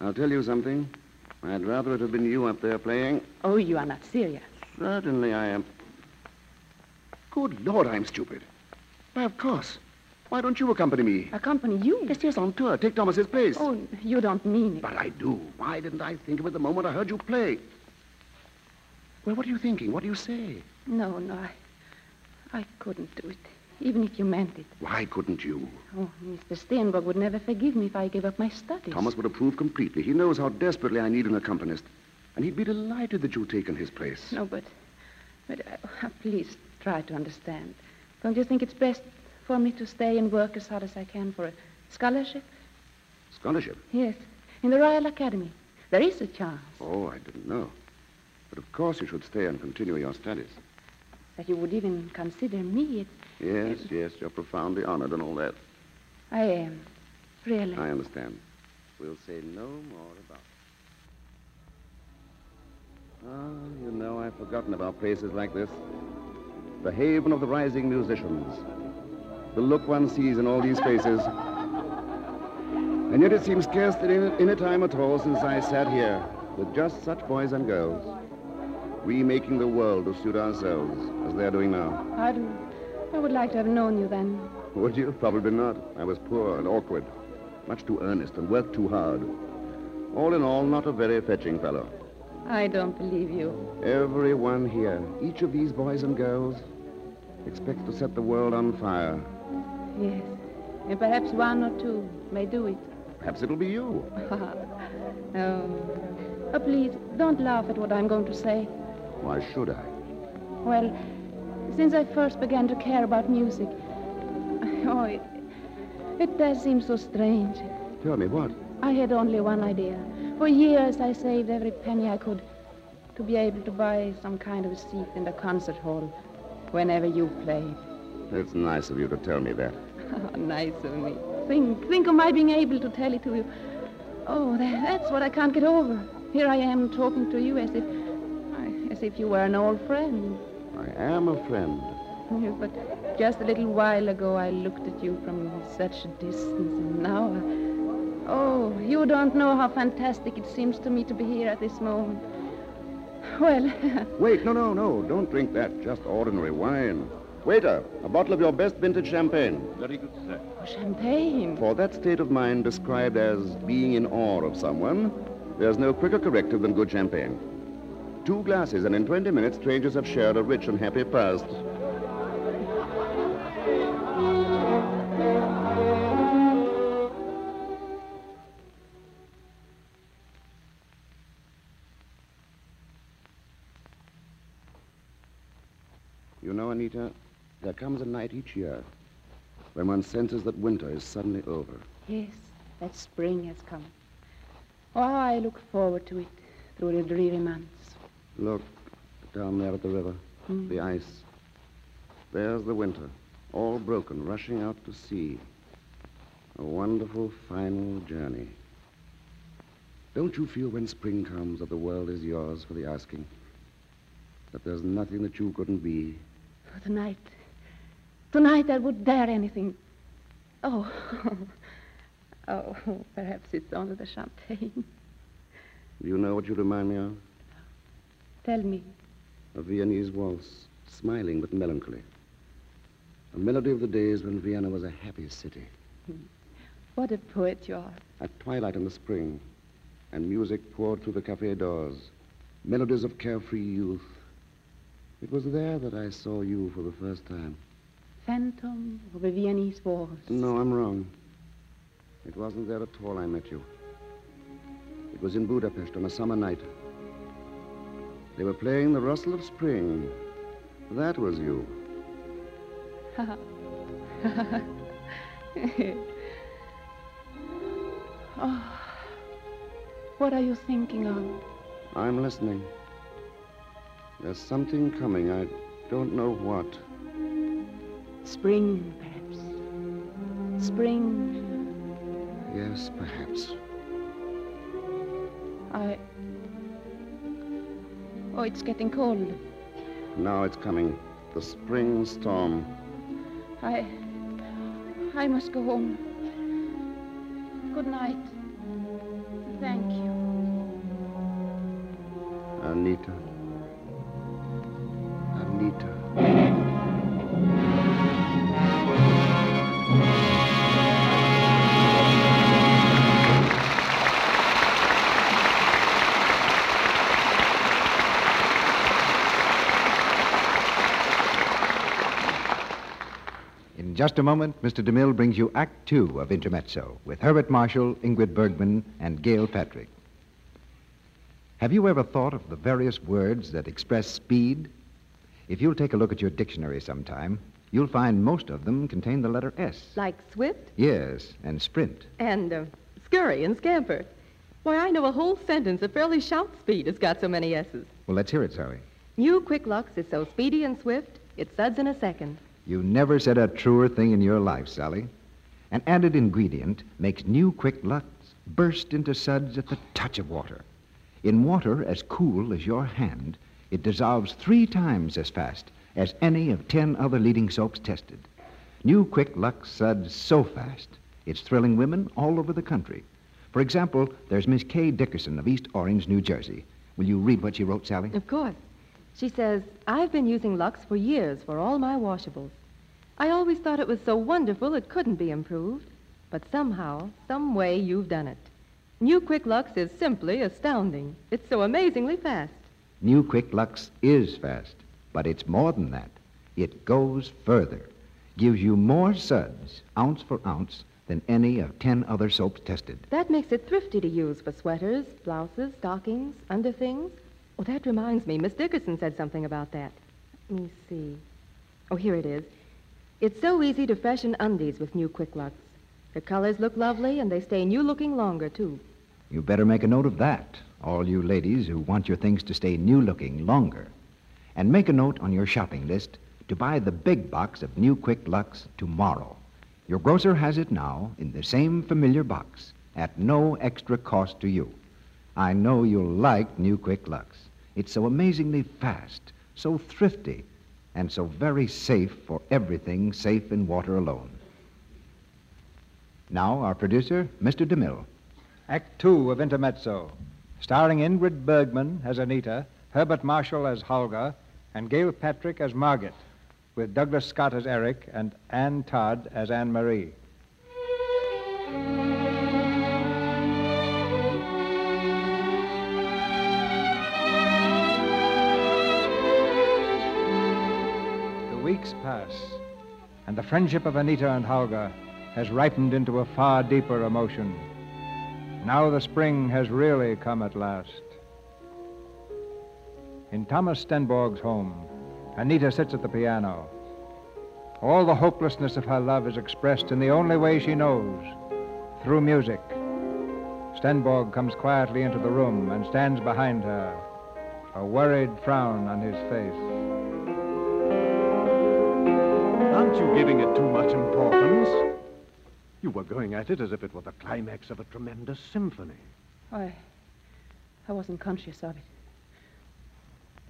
I'll tell you something. I'd rather it had been you up there playing. Oh, you are not serious. Certainly I am. Good Lord, I'm stupid. Why, of course. Why don't you accompany me? Accompany you? Yes, yes, on tour. Take Thomas's place. Oh, you don't mean it. But I do. Why didn't I think of it the moment I heard you play? Well, what are you thinking? What do you say? No, no, I, I couldn't do it, even if you meant it. Why couldn't you? Oh, Mr. Stenborg would never forgive me if I gave up my studies. Thomas would approve completely. He knows how desperately I need an accompanist. And he'd be delighted that you'd taken his place. No, but, but uh, please try to understand. Don't you think it's best for me to stay and work as hard as I can for a scholarship? Scholarship? Yes, in the Royal Academy. There is a chance. Oh, I didn't know. But of course you should stay and continue your studies. That you would even consider me. It, yes, yes, you're profoundly honored and all that. I am. Really. I understand. We'll say no more about it. Ah, you know, I've forgotten about places like this. The haven of the rising musicians. The look one sees in all these faces. And yet it seems scarcely in, in a time at all since I sat here with just such boys and girls, remaking the world to suit ourselves, as they're doing now. I'd, I would like to have known you then. Would you? Probably not. I was poor and awkward, much too earnest, and worked too hard. All in all, not a very fetching fellow. I don't believe you. Everyone here, each of these boys and girls, expects to set the world on fire. Yes. And perhaps one or two may do it. Perhaps it'll be you. oh. *laughs* oh, please, don't laugh at what I'm going to say. Why should I? Well, since I first began to care about music, oh, it, it does seem so strange. Tell me what? I had only one idea. For years, I saved every penny I could to be able to buy some kind of a seat in the concert hall whenever you played. It's nice of you to tell me that. *laughs* Oh, nice of me. Think, think of my being able to tell it to you. Oh, that, that's what I can't get over. Here I am talking to you as if, as if you were an old friend. I am a friend. Yes, but just a little while ago I looked at you from such a distance, and now, oh, you don't know how fantastic it seems to me to be here at this moment. Well. *laughs* Wait, no, no, no. Don't drink that. Just ordinary wine. Waiter, a bottle of your best vintage champagne. Very good, sir. Oh, champagne? For that state of mind described as being in awe of someone, there's no quicker corrective than good champagne. Two glasses, and in 20 minutes, strangers have shared a rich and happy past. You know, Anita, there comes a night each year when one senses that winter is suddenly over. Yes, that spring has come. Oh, how I look forward to it through the dreary months. Look, down there at the river, Hmm. the ice. There's the winter, all broken, rushing out to sea. A wonderful final journey. Don't you feel when spring comes that the world is yours for the asking? That there's nothing that you couldn't be? Oh, tonight. Tonight I would dare anything. Oh. *laughs* oh, perhaps it's only the champagne. Do you know what you remind me of? Tell me. A Viennese waltz, smiling but melancholy. A melody of the days when Vienna was a happy city. Hmm. What a poet you are. At twilight in the spring, and music poured through the cafe doors. Melodies of carefree youth. It was there that I saw you for the first time. Phantom of a Viennese waltz. No, I'm wrong. It wasn't there at all I met you. It was in Budapest on a summer night. They were playing the rustle of spring. That was you. oh, *laughs* what are you thinking of? I'm listening. There's something coming. I don't know what. Spring, perhaps. Spring. Yes, perhaps. I. Oh, it's getting cold. Now it's coming. The spring storm. I. I must go home. Good night. Thank you. Anita. Just a moment, Mr. DeMille brings you Act Two of Intermezzo with Herbert Marshall, Ingrid Bergman, and Gail Patrick. Have you ever thought of the various words that express speed? If you'll take a look at your dictionary sometime, you'll find most of them contain the letter S. Like swift Yes, and sprint. and uh, scurry and scamper. Why, I know a whole sentence of fairly shout speed has got so many S's. Well, let's hear it, Sally. New Quick Lux is so speedy and swift, it suds in a second. You never said a truer thing in your life, Sally. An added ingredient makes new Quick Lux burst into suds at the touch of water. In water as cool as your hand, it dissolves three times as fast as any of ten other leading soaps tested. New Quick Lux suds so fast, it's thrilling women all over the country. For example, there's Miss Kay Dickerson of East Orange, New Jersey. Will you read what she wrote, Sally? Of course. She says, I've been using Lux for years for all my washables. I always thought it was so wonderful it couldn't be improved. But somehow, some way, you've done it. New Quick Lux is simply astounding. It's so amazingly fast. New Quick Lux is fast, but it's more than that. It goes further, gives you more suds, ounce for ounce, than any of ten other soaps tested. That makes it thrifty to use for sweaters, blouses, stockings, underthings. Oh, that reminds me. Miss Dickerson said something about that. Let me see. Oh, here it is. It's so easy to freshen undies with new Quick Lux. The colors look lovely, and they stay new looking longer, too. You better make a note of that, all you ladies who want your things to stay new looking longer. And make a note on your shopping list to buy the big box of New Quick Lux tomorrow. Your grocer has it now in the same familiar box at no extra cost to you. I know you'll like New Quick Lux. It's so amazingly fast, so thrifty, and so very safe for everything safe in water alone. Now, our producer, Mr. DeMille. Act Two of Intermezzo, starring Ingrid Bergman as Anita, Herbert Marshall as Holger, and Gail Patrick as Margaret, with Douglas Scott as Eric and Ann Todd as Anne Marie. Weeks pass, and the friendship of Anita and Holger has ripened into a far deeper emotion. Now the spring has really come at last. In Thomas Stenborg's home, Anita sits at the piano. All the hopelessness of her love is expressed in the only way she knows through music. Stenborg comes quietly into the room and stands behind her, a worried frown on his face. Aren't you giving it too much importance? You were going at it as if it were the climax of a tremendous symphony. I. I wasn't conscious of it.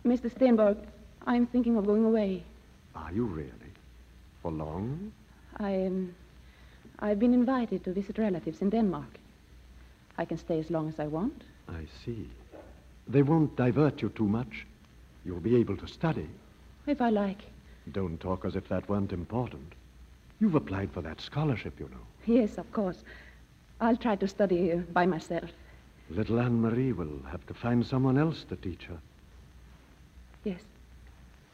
Mr. Stenborg, I'm thinking of going away. Are you really? For long? I, um, I've been invited to visit relatives in Denmark. I can stay as long as I want. I see. They won't divert you too much. You'll be able to study. If I like. Don't talk as if that weren't important. You've applied for that scholarship, you know. Yes, of course. I'll try to study uh, by myself. Little Anne Marie will have to find someone else to teach her. Yes.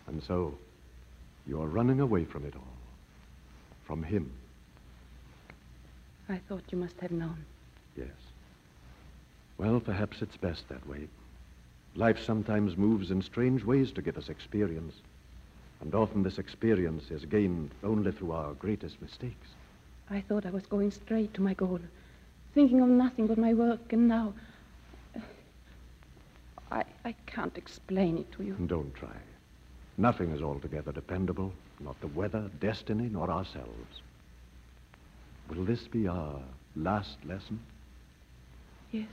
And so, you're running away from it all. From him. I thought you must have known. Yes. Well, perhaps it's best that way. Life sometimes moves in strange ways to give us experience. And often this experience is gained only through our greatest mistakes. I thought I was going straight to my goal, thinking of nothing but my work, and now. Uh, I, I can't explain it to you. Don't try. Nothing is altogether dependable, not the weather, destiny, nor ourselves. Will this be our last lesson? Yes.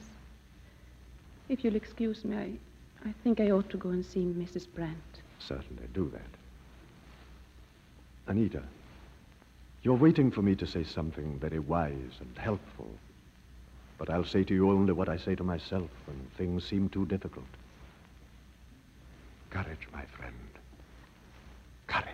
If you'll excuse me, I, I think I ought to go and see Mrs. Brandt. Certainly, do that. Anita, you're waiting for me to say something very wise and helpful. But I'll say to you only what I say to myself when things seem too difficult. Courage, my friend. Courage.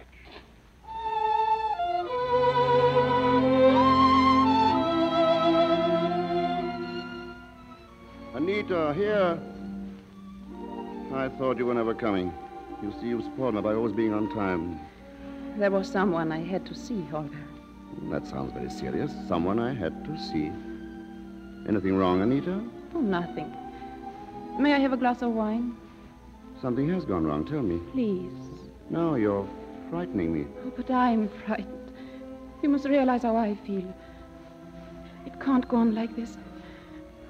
Anita, here. I thought you were never coming. You see, you spoiled me by always being on time. There was someone I had to see, Holger. That sounds very serious. Someone I had to see. Anything wrong, Anita? Oh, nothing. May I have a glass of wine? Something has gone wrong. Tell me. Please. No, you're frightening me. Oh, but I'm frightened. You must realize how I feel. It can't go on like this.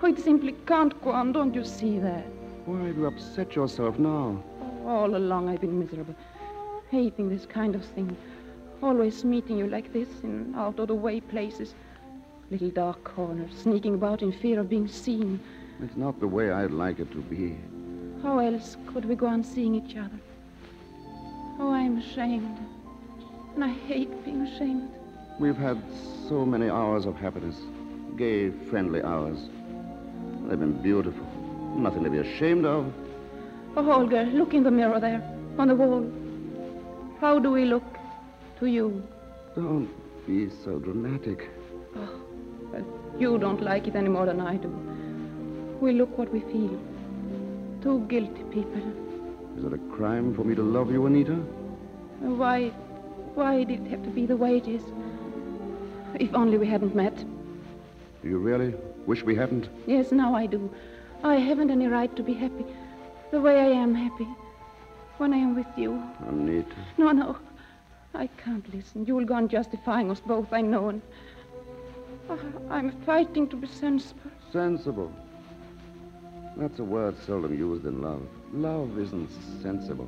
Oh, it simply can't go on. Don't you see that? Why do you upset yourself now? Oh, all along I've been miserable. Hating this kind of thing. Always meeting you like this in out of the way places. Little dark corners, sneaking about in fear of being seen. It's not the way I'd like it to be. How else could we go on seeing each other? Oh, I'm ashamed. And I hate being ashamed. We've had so many hours of happiness. Gay, friendly hours. They've been beautiful. Nothing to be ashamed of. Oh, Holger, look in the mirror there, on the wall. How do we look to you? Don't be so dramatic. Oh, well, you don't like it any more than I do. We look what we feel. Two guilty people. Is it a crime for me to love you, Anita? Why, why did it have to be the way it is? If only we hadn't met. Do you really wish we hadn't? Yes, now I do. I haven't any right to be happy the way I am happy when I am with you. Anita. No, no. I can't listen. You'll go on justifying us both, I know. And oh, I'm fighting to be sensible. Sensible. That's a word seldom used in love. Love isn't sensible.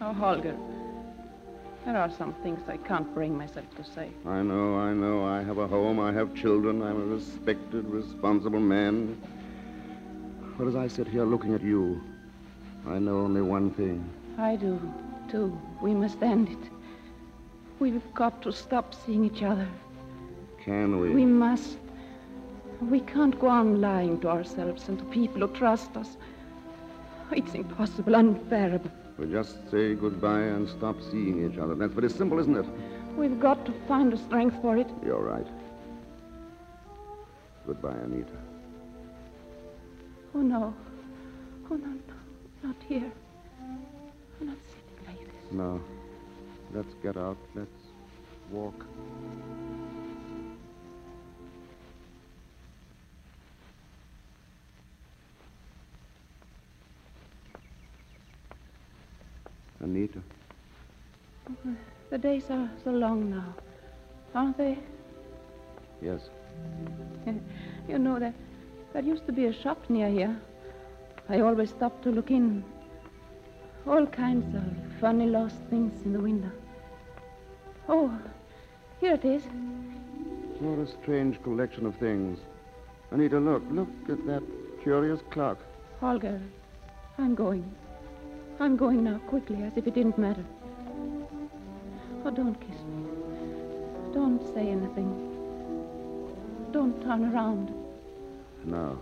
Oh, Holger. There are some things I can't bring myself to say. I know, I know. I have a home, I have children, I'm a respected, responsible man. But as I sit here looking at you, I know only one thing. I do, too. We must end it. We've got to stop seeing each other. Can we? We must. We can't go on lying to ourselves and to people who trust us. It's impossible, unbearable. We just say goodbye and stop seeing each other. That's very simple, isn't it? We've got to find the strength for it. You're right. Goodbye, Anita. Oh, no. Oh, no, no. Not here. No. Let's get out. Let's walk. Anita. The days are so long now, aren't they? Yes. you know, there, there used to be a shop near here. I always stopped to look in. All kinds of funny lost things in the window. Oh, here it is. What a strange collection of things. Anita, look. Look at that curious clock. Holger, I'm going. I'm going now, quickly, as if it didn't matter. Oh, don't kiss me. Don't say anything. Don't turn around. No.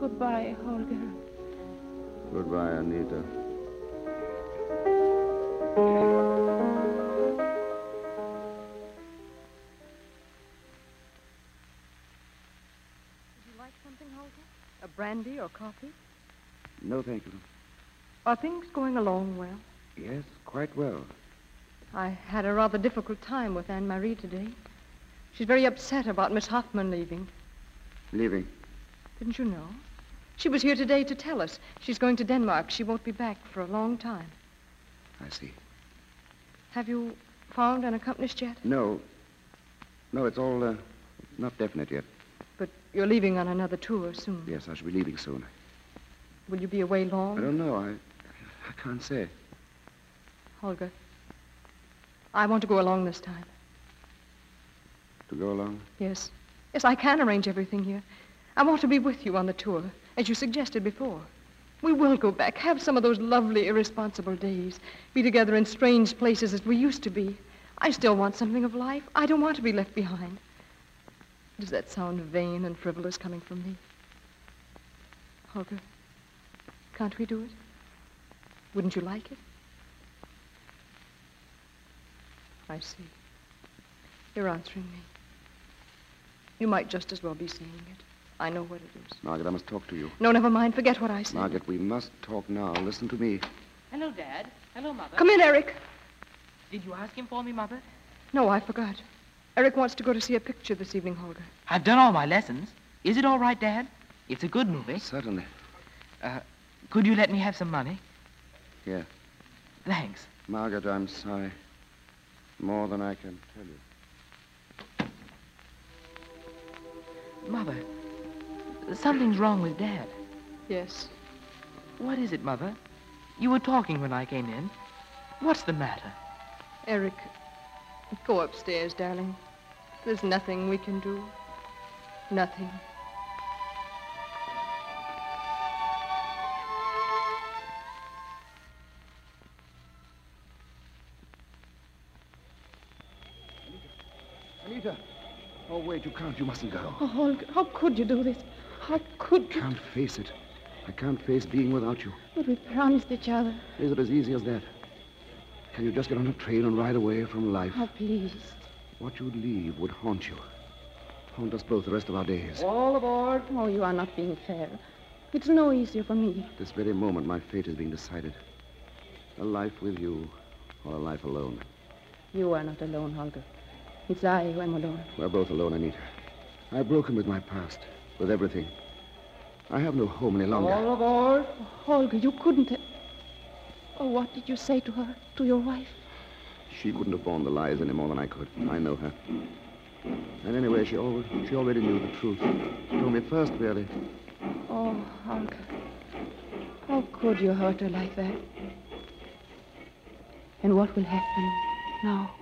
Goodbye, Holger. Goodbye, Anita. Brandy or coffee? No, thank you. Are things going along well? Yes, quite well. I had a rather difficult time with Anne Marie today. She's very upset about Miss Hoffman leaving. Leaving? Didn't you know? She was here today to tell us. She's going to Denmark. She won't be back for a long time. I see. Have you found an accompanist yet? No. No, it's all uh, not definite yet. You're leaving on another tour soon. Yes, I shall be leaving soon. Will you be away long? I don't know. I, I can't say. Holger, I want to go along this time. To go along? Yes. Yes, I can arrange everything here. I want to be with you on the tour, as you suggested before. We will go back, have some of those lovely, irresponsible days, be together in strange places as we used to be. I still want something of life. I don't want to be left behind. Does that sound vain and frivolous coming from me? Holger, can't we do it? Wouldn't you like it? I see. You're answering me. You might just as well be saying it. I know what it is. Margaret, I must talk to you. No, never mind. Forget what I said. Margaret, we must talk now. Listen to me. Hello, Dad. Hello, Mother. Come in, Eric. Did you ask him for me, Mother? No, I forgot. Eric wants to go to see a picture this evening, Holger. I've done all my lessons. Is it all right, Dad? It's a good movie. Certainly. Uh, could you let me have some money? Yeah. Thanks. Margaret, I'm sorry. More than I can tell you. Mother, something's wrong with Dad. Yes. What is it, Mother? You were talking when I came in. What's the matter? Eric, go upstairs, darling. There's nothing we can do. Nothing. Anita. Oh, wait, you can't. You mustn't go. Oh, Holger, how could you do this? How could you? I can't face it. I can't face being without you. But we promised each other. Is it as easy as that? Can you just get on a train and ride away from life? Oh, please. What you'd leave would haunt you. Haunt us both the rest of our days. All aboard. Oh, you are not being fair. It's no easier for me. At this very moment, my fate is being decided. A life with you, or a life alone. You are not alone, Holger. It's I who am alone. We're both alone, Anita. I've broken with my past, with everything. I have no home any longer. All aboard. Oh, Holger, you couldn't have... Oh, what did you say to her, to your wife? She wouldn't have borne the lies any more than I could. I know her. And anyway, she always, she already knew the truth. She told me first, really. Oh, Holger. How could you hurt her like that? And what will happen now?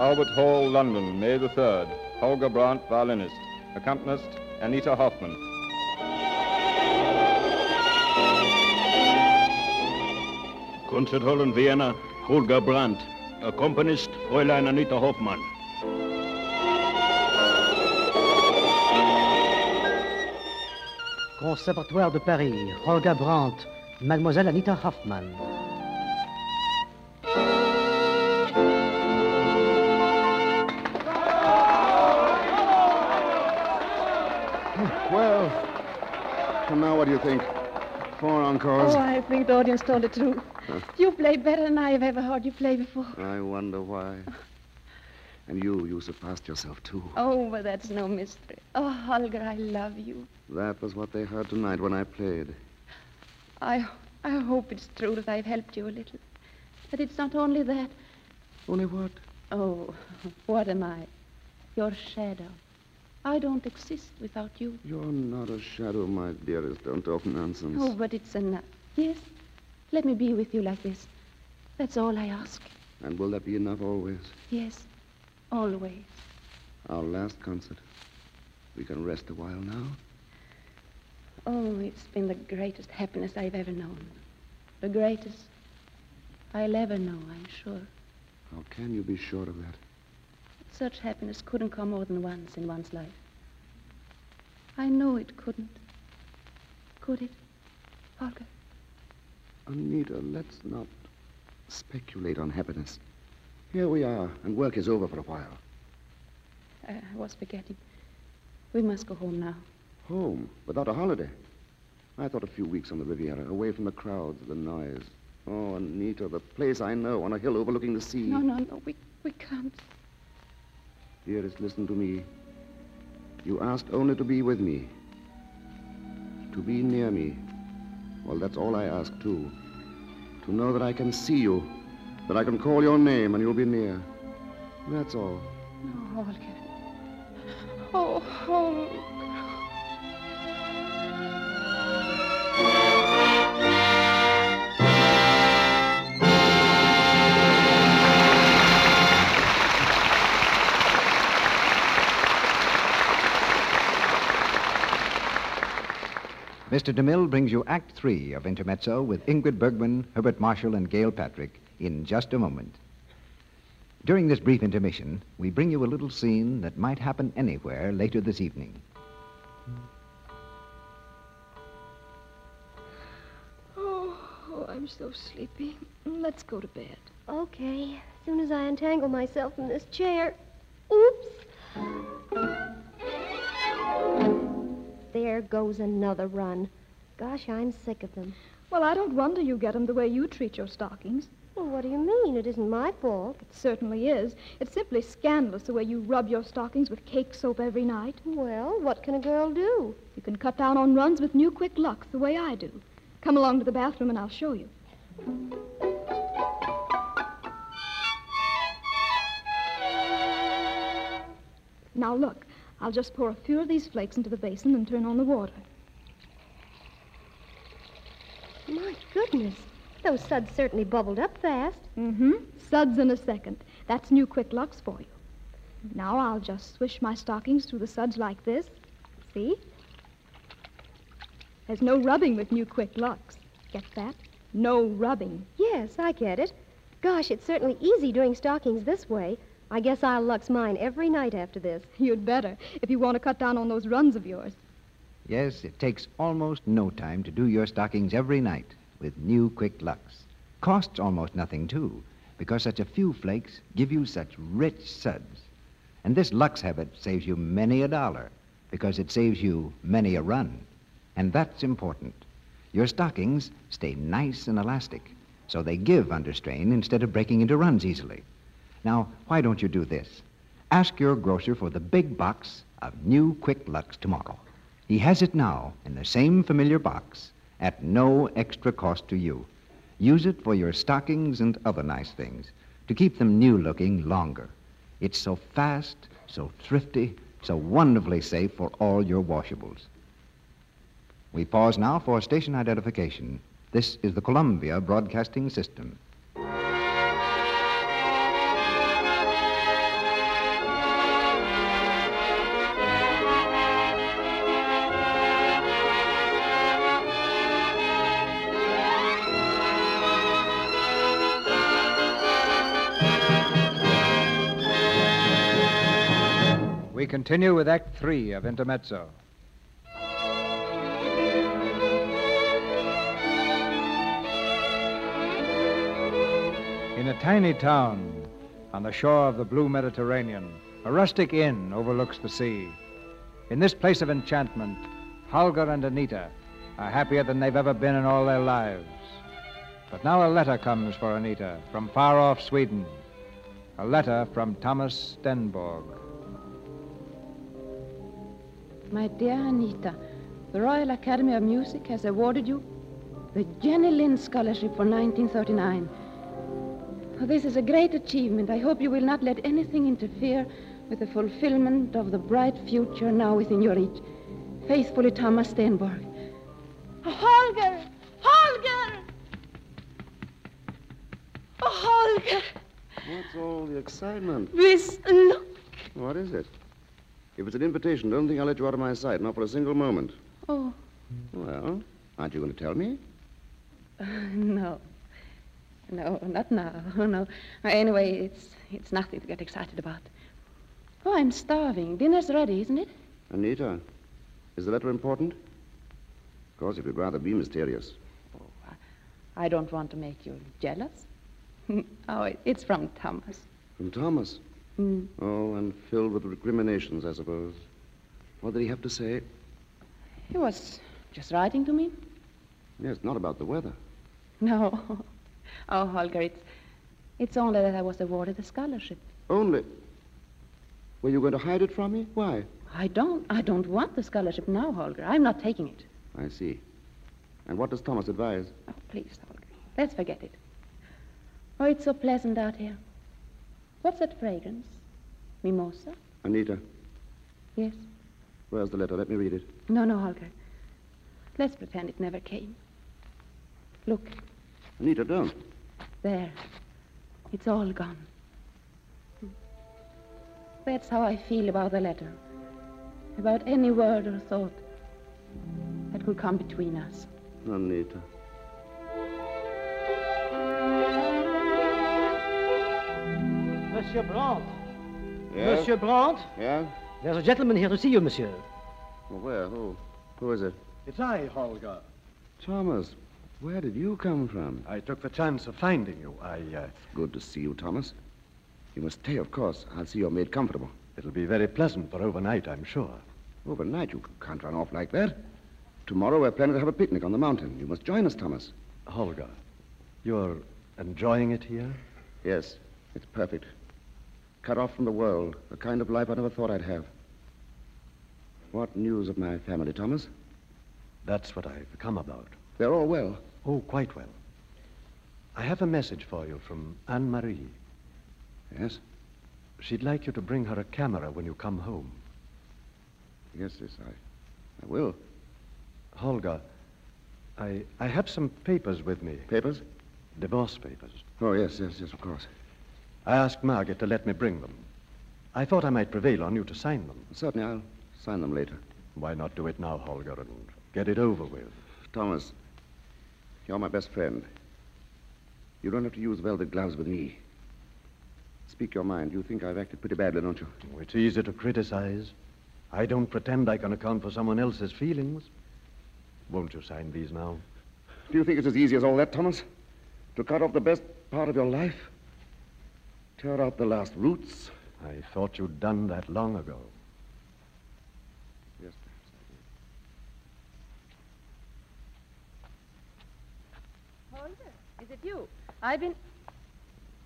Albert Hall, London, May the 3rd. Holger Brandt, violinist. Accompanist, Anita Hoffman. Concert Hall in Vienna, Holger Brandt. Accompanist, Fräulein Anita Hoffmann. Conservatoire de Paris, Holger Brandt, Mademoiselle Anita Hoffman. And now what do you think? Four encores. Oh, I think the audience told the truth. Huh? You play better than I have ever heard you play before. I wonder why. And you, you surpassed yourself, too. Oh, but that's no mystery. Oh, Holger, I love you. That was what they heard tonight when I played. I, I hope it's true that I've helped you a little. But it's not only that. Only what? Oh, *laughs* what am I? Your shadow. I don't exist without you. You're not a shadow, my dearest. Don't talk nonsense. Oh, but it's enough. Yes? Let me be with you like this. That's all I ask. And will that be enough always? Yes, always. Our last concert. We can rest a while now. Oh, it's been the greatest happiness I've ever known. The greatest I'll ever know, I'm sure. How can you be sure of that? Such happiness couldn't come more than once in one's life. I know it couldn't. Could it, Holger? Anita, let's not speculate on happiness. Here we are, and work is over for a while. I was forgetting. We must go home now. Home, without a holiday. I thought a few weeks on the Riviera, away from the crowds, the noise, Oh, Anita, the place I know on a hill overlooking the sea. No, no, no. We, we can't. Dearest, listen to me. You asked only to be with me. To be near me. Well, that's all I ask, too. To know that I can see you, that I can call your name and you'll be near. That's all. Oh, Holger. Oh, Holger. Mr. DeMille brings you Act Three of Intermezzo with Ingrid Bergman, Herbert Marshall, and Gail Patrick in just a moment. During this brief intermission, we bring you a little scene that might happen anywhere later this evening. Oh, oh, I'm so sleepy. Let's go to bed. Okay. As soon as I untangle myself from this chair. Oops. There goes another run. Gosh, I'm sick of them. Well, I don't wonder you get 'em the way you treat your stockings. Well, what do you mean? It isn't my fault. It certainly is. It's simply scandalous the way you rub your stockings with cake soap every night. Well, what can a girl do? You can cut down on runs with new quick Lux the way I do. Come along to the bathroom and I'll show you. Now look, I'll just pour a few of these flakes into the basin and turn on the water. My goodness. Those suds certainly bubbled up fast. Mm-hmm. Suds in a second. That's new quick Lux for you. Now I'll just swish my stockings through the suds like this. See? There's no rubbing with new quick Lux. Get that? No rubbing. Yes, I get it. Gosh, it's certainly easy doing stockings this way. I guess I'll Lux mine every night after this. *laughs* You'd better, if you want to cut down on those runs of yours. Yes, it takes almost no time to do your stockings every night with new Quick Lux. Costs almost nothing, too, because such a few flakes give you such rich suds. And this Lux habit saves you many a dollar because it saves you many a run. And that's important. Your stockings stay nice and elastic, so they give under strain instead of breaking into runs easily. Now, why don't you do this? Ask your grocer for the big box of new Quick Lux tomorrow. He has it now in the same familiar box at no extra cost to you. Use it for your stockings and other nice things to keep them new looking longer. It's so fast, so thrifty, so wonderfully safe for all your washables. We pause now for station identification. This is the Columbia Broadcasting System. Continue with Act Three of Intermezzo. In a tiny town on the shore of the blue Mediterranean, a rustic inn overlooks the sea. In this place of enchantment, Holger and Anita are happier than they've ever been in all their lives. But now a letter comes for Anita from far off Sweden. A letter from Thomas Stenborg. My dear Anita, the Royal Academy of Music has awarded you the Jenny Lind Scholarship for 1939. Oh, This is a great achievement. I hope you will not let anything interfere with the fulfillment of the bright future now within your reach. Faithfully, Thomas Stenborg. Oh, Holger! Holger! Oh, Holger! What's all the excitement? This look. What is it? If it's an invitation, don't think I'll let you out of my sight, not for a single moment. Oh, Well, aren't you going to tell me? uh, no. No, not now. *laughs* No. Anyway, it's it's nothing to get excited about. Oh, I'm starving. Dinner's ready, isn't it? Anita, is the letter important? Of course, if you'd rather be mysterious. Oh, I don't want to make you jealous. *laughs* oh, it, it's from Thomas. From Thomas. Mm. Oh, and filled with recriminations, I suppose. What did he have to say? He was just writing to me. Yes, not about the weather. No. *laughs* Oh, Holger, it's, it's only that I was awarded a scholarship. Only. Were you going to hide it from me? Why? I don't. I don't want the scholarship now, Holger. I'm not taking it. I see. And what does Thomas advise? Oh, please, Holger. Let's forget it. Oh, it's so pleasant out here. What's that fragrance? Mimosa? Anita, Yes. where's the letter? Let me read it. No, no, Holger. Let's pretend it never came. Look, Anita, don't. there. It's all gone. That's how I feel about the letter. About any word or thought that could come between us. Anita. Monsieur Brandt. Yes? Monsieur Brandt. Yeah? There's a gentleman here to see you, monsieur. Well, where? Who? Who is it? It's I, Holger. Thomas. Where did you come from? I took the chance of finding you. I, uh... Good to see you, Thomas. You must stay, of course. I'll see you're made comfortable. It'll be very pleasant for overnight, I'm sure. Overnight? You can't run off like that. Tomorrow we're planning to have a picnic on the mountain. You must join us, Thomas. Holger, you're enjoying it here? Yes, it's perfect. Cut off from the world, the kind of life I never thought I'd have. What news of my family, Thomas? That's what I've come about. They're all well. Oh, quite well. I have a message for you from Anne Marie. Yes? She'd like you to bring her a camera when you come home. Yes, yes, I, I will. Holger, I, I have some papers with me. Papers? Divorce papers. Oh, yes, yes, yes, of course. I asked Margaret to let me bring them. I thought I might prevail on you to sign them. Certainly, I'll sign them later. Why not do it now, Holger, and get it over with? Thomas, you're my best friend. You don't have to use velvet gloves with me. Speak your mind. You think I've acted pretty badly, don't you? Oh, It's easy to criticize. I don't pretend I can account for someone else's feelings. Won't you sign these now? Do you think it's as easy as all that, Thomas? To cut off the best part of your life? Tear out the last roots? I thought you'd done that long ago. Yes, perhaps I did. Holger, is it you? I've been.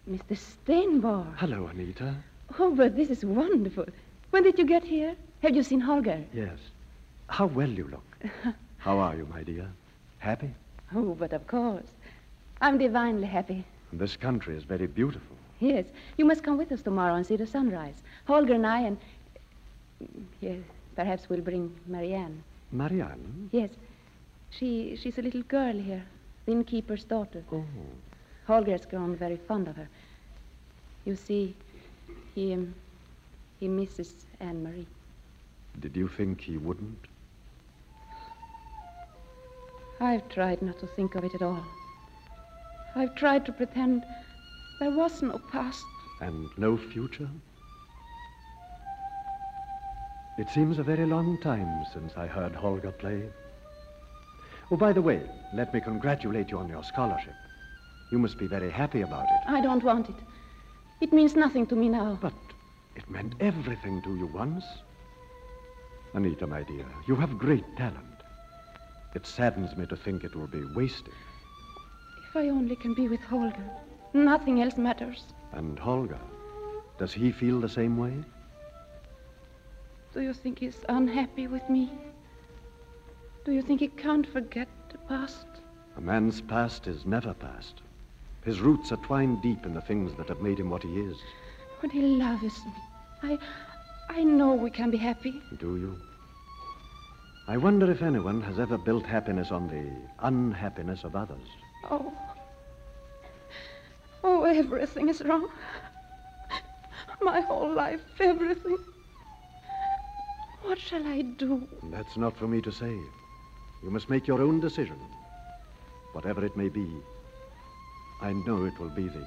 Mr. Stenborg. Hello, Anita. Oh, but this is wonderful. When did you get here? Have you seen Holger? Yes. How well you look. *laughs* How are you, my dear? Happy? Oh, but of course. I'm divinely happy. This country is very beautiful. Yes, you must come with us tomorrow and see the sunrise. Holger and I and. Yes, perhaps we'll bring Marianne. Marianne? Yes. She she's a little girl here, the innkeeper's daughter. Oh. Holger's grown very fond of her. You see, he um, he misses Anne Marie. Did you think he wouldn't? I've tried not to think of it at all. I've tried to pretend there was no past. And no future? It seems a very long time since I heard Holger play. Oh, by the way, let me congratulate you on your scholarship. You must be very happy about it. I don't want it. It means nothing to me now. But it meant everything to you once. Anita, my dear, you have great talent. It saddens me to think it will be wasted. If I only can be with Holger, nothing else matters. And Holger, does he feel the same way? Do you think he's unhappy with me? Do you think he can't forget the past? A man's past is never past. His roots are twined deep in the things that have made him what he is. But he loves me, I, I know we can be happy. Do you? I wonder if anyone has ever built happiness on the unhappiness of others. Oh. Oh, everything is wrong. My whole life, everything. What shall I do? That's not for me to say. You must make your own decision. Whatever it may be, I know it will be the,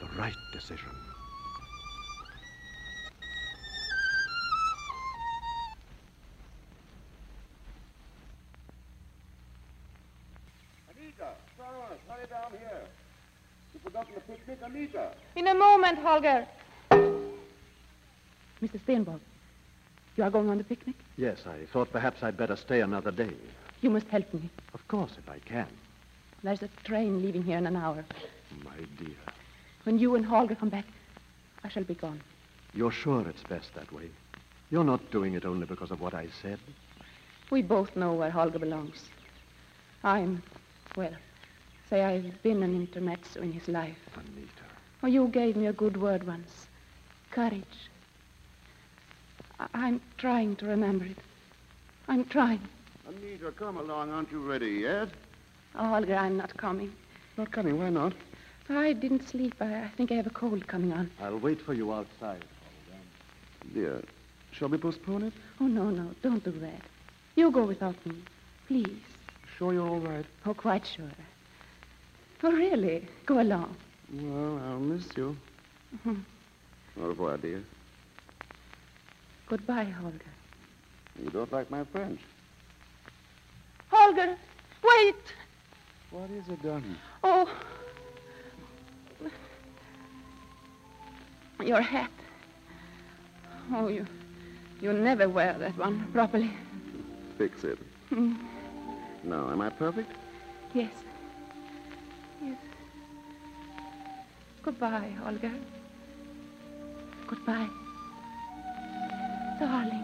the right decision. In a moment, Holger. Mr. Stenborg, you are going on the picnic? Yes, I thought perhaps I'd better stay another day. You must help me. Of course, if I can. There's a train leaving here in an hour. My dear, When you and Holger come back, I shall be gone. you're sure it's best that way? You're not doing it only because of what I said? We both know where Holger belongs. I'm, well, say I've been an intermezzo in his life. Anita. Oh, you gave me a good word once. Courage. I- I'm trying to remember it. I'm trying. Anita, come along. Aren't you ready yet? Oh, Holger, I'm not coming. Not coming. Why not? I didn't sleep. I, I think I have a cold coming on. I'll wait for you outside. Dear, shall we postpone it? Oh, no, no, don't do that. You go without me, please. Sure you're all right? Oh, quite sure. Oh, really? Go along. Well, I'll miss you. Mhm. Au revoir, dear. Goodbye, Holger. You don't like my French. Holger, wait! What is it, darling? Oh. Your hat. Oh, you, you never wear that one properly. Fix it. Hmm. Now, am I perfect? Yes. Goodbye, Holger. Goodbye. Darling.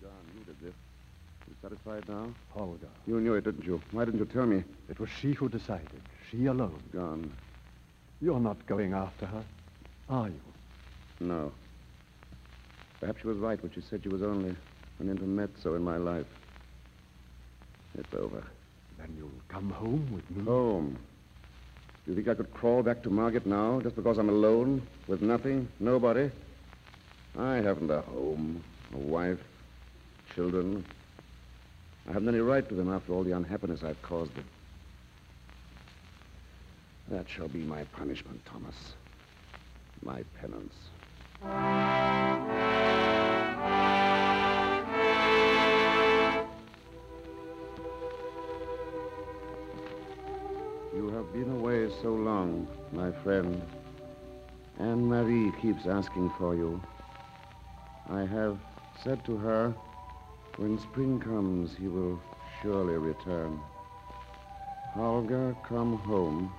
John, you did this. You satisfied now? Holger. You knew it, didn't you? Why didn't you tell me? It was she who decided. She alone. Gone. You're not going after her, are you? No. Perhaps she was right when she said she was only an intermezzo in my life. It's over. Then you'll come home with me? Home. Do You think I could crawl back to Margaret now just because I'm alone, with nothing, nobody? I haven't a home, a wife, children. I haven't any right to them after all the unhappiness I've caused them. That shall be my punishment, Thomas. My penance. Have been away so long, my friend. Anne Marie keeps asking for you. I have said to her, when spring comes, he will surely return. Holger, come home.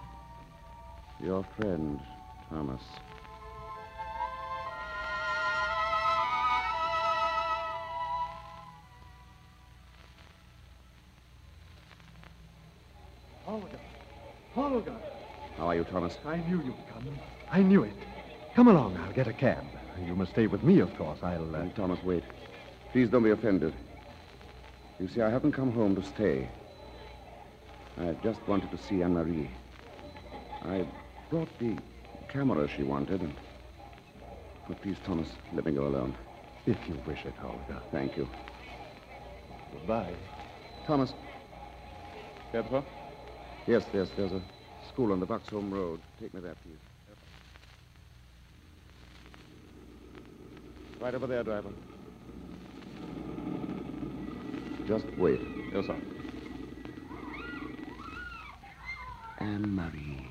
Your friend, Thomas. Thomas? I knew you'd come. I knew it. Come along. I'll get a cab. You must stay with me, of course. I'll. Uh... Thomas, wait. Please don't be offended. You see, I haven't come home to stay. I just wanted to see Anne Marie. I brought the camera she wanted, and. Oh, please, Thomas, let me go alone. If you wish it, Holger. Thank you. Goodbye. Thomas. Pietro? Yes, yes, there's a school on the Buxholm Road. Take me there, please. Right over there, driver. Just wait. Yes, sir. Anne Marie.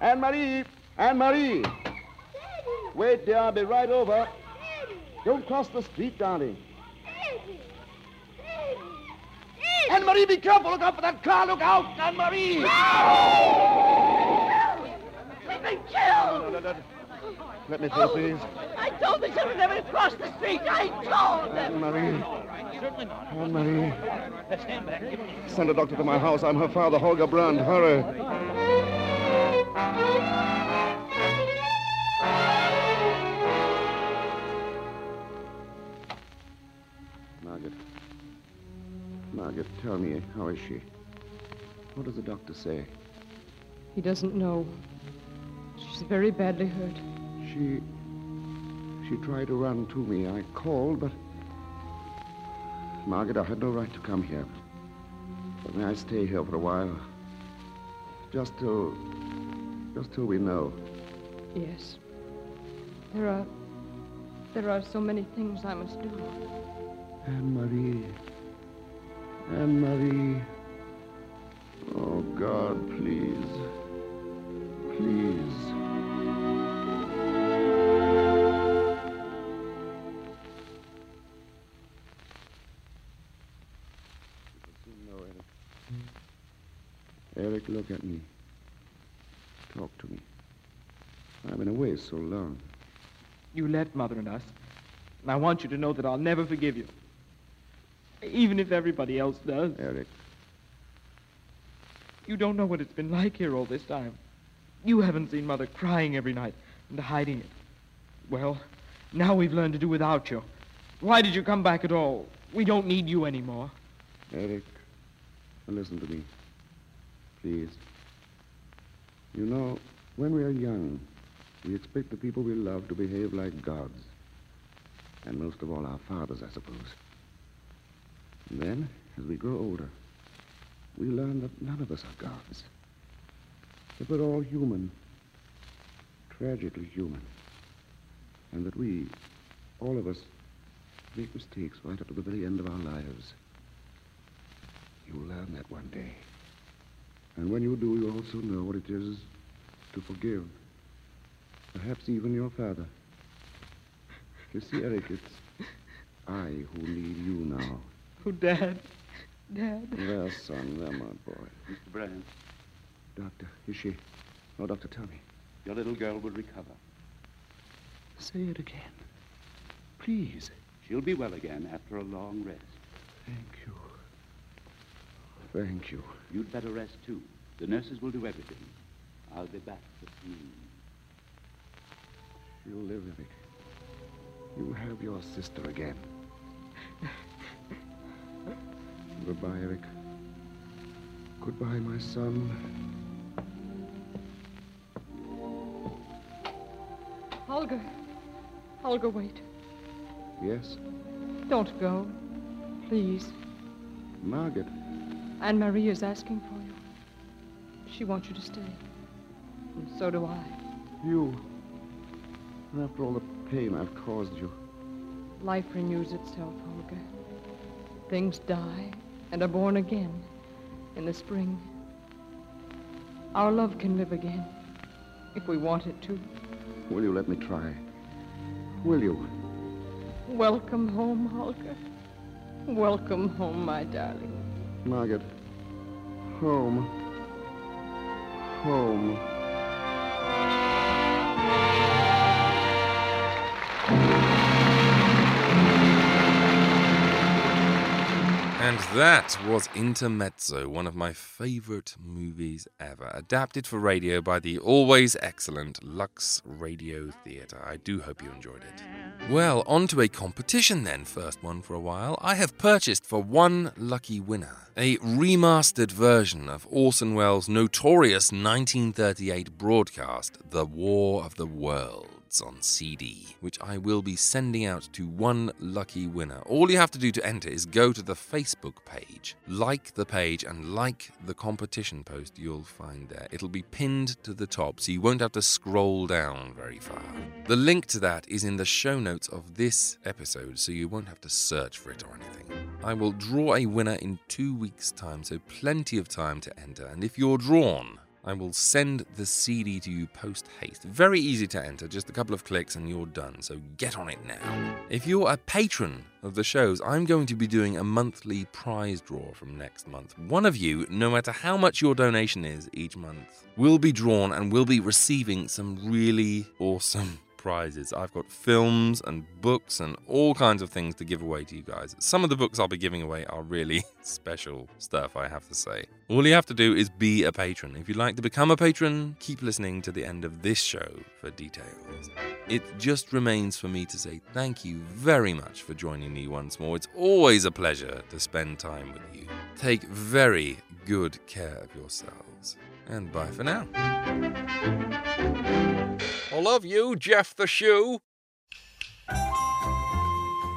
Anne Marie! Anne Marie! Wait, dear. I'll be right over. Don't cross the street, darling. Anne Marie, be careful. Look out for that car. Look out, Anne Marie! We've been killed! No, no, no. Let me through, please. Oh, I told the children never to cross the street. I told them. Anne Marie. Anne Marie. Stand back. Send a doctor to my house. I'm her father, Holger Brandt. Hurry. Margaret, tell me, how is she? What does the doctor say? He doesn't know. She's very badly hurt. She. She tried to run to me. I called, but. Margaret, I had no right to come here. But may I stay here for a while? Just till. Just till we know. Yes. There are. There are so many things I must do. Anne Marie. Anne Marie. Oh, God, please. Please. Eric, look at me. Talk to me. I've been away so long. You left Mother and us. And I want you to know that I'll never forgive you. Even if everybody else does. Eric. You don't know what it's been like here all this time. You haven't seen Mother crying every night and hiding it. Well, now we've learned to do without you. Why did you come back at all? We don't need you anymore. Eric, listen to me. Please. You know, when we are young, we expect the people we love to behave like gods. And most of all, our fathers, I suppose. And then, as we grow older, we learn that none of us are gods. That we're all human. Tragically human. And that we, all of us, make mistakes right up to the very end of our lives. You'll learn that one day. And when you do, you also know what it is to forgive. Perhaps even your father. You see, Eric, it's I who need you now. Oh, Dad. Dad. There, son, there, my boy. Mr. Brandt, Doctor, is she? No, Doctor, tell me. your little girl will recover. Say it again. Please. She'll be well again after a long rest. Thank you. Thank you. You'd better rest, too. The nurses will do everything. I'll be back soon. You'll live, Eric. You'll have your sister again. *laughs* Goodbye, Eric. Goodbye, my son. Holger. Holger, wait. Yes? Don't go. Please. Margaret. Anne Marie is asking for you. She wants you to stay. And so do I. You. And after all the pain I've caused you. Life renews itself, Holger. Things die and are born again in the spring. Our love can live again if we want it to. Will you let me try? Will you? Welcome home, Holger. Welcome home, my darling. Margaret. Home. Home. And that was Intermezzo, one of my favourite movies ever, adapted for radio by the always excellent Lux Radio Theatre. I do hope you enjoyed it. Well, on to a competition then, first one for a while. I have purchased for one lucky winner a remastered version of Orson Welles' notorious 1938 broadcast, The War of the Worlds, on CD, which I will be sending out to one lucky winner. All you have to do to enter is go to the Facebook page, like the page, and like the competition post you'll find there. It'll be pinned to the top, so you won't have to scroll down very far. The link to that is in the show notes of this episode, so you won't have to search for it or anything. I will draw a winner in two weeks' time, so plenty of time to enter. And if you're drawn, I will send the CD to you post haste. Very easy to enter, just a couple of clicks and you're done, so get on it now. If you're a patron of the shows, I'm going to be doing a monthly prize draw from next month. One of you, no matter how much your donation is each month, will be drawn and will be receiving some really awesome prizes. I've got films and books and all kinds of things to give away to you guys. Some of the books I'll be giving away are really *laughs* special stuff, I have to say. All you have to do is be a patron. If you'd like to become a patron, keep listening to the end of this show for details. It just remains for me to say thank you very much for joining me once more. It's always a pleasure to spend time with you. Take very good care of yourselves. And bye for now. I love you, Jeff the Shoe.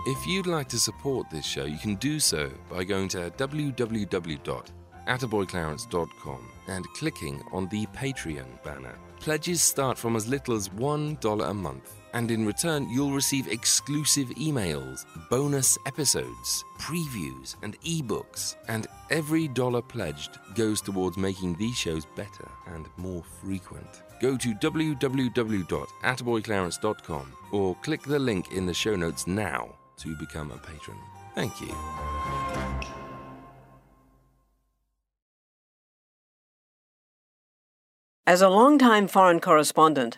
If you'd like to support this show, you can do so by going to www.attaboyclarence.com and clicking on the Patreon banner. Pledges start from as little as $1 a month, and in return, you'll receive exclusive emails, bonus episodes, previews, and ebooks. And every dollar pledged goes towards making these shows better and more frequent. Go to www.attaboyclarence.com or click the link in the show notes now to become a patron. Thank you. As a long-time foreign correspondent,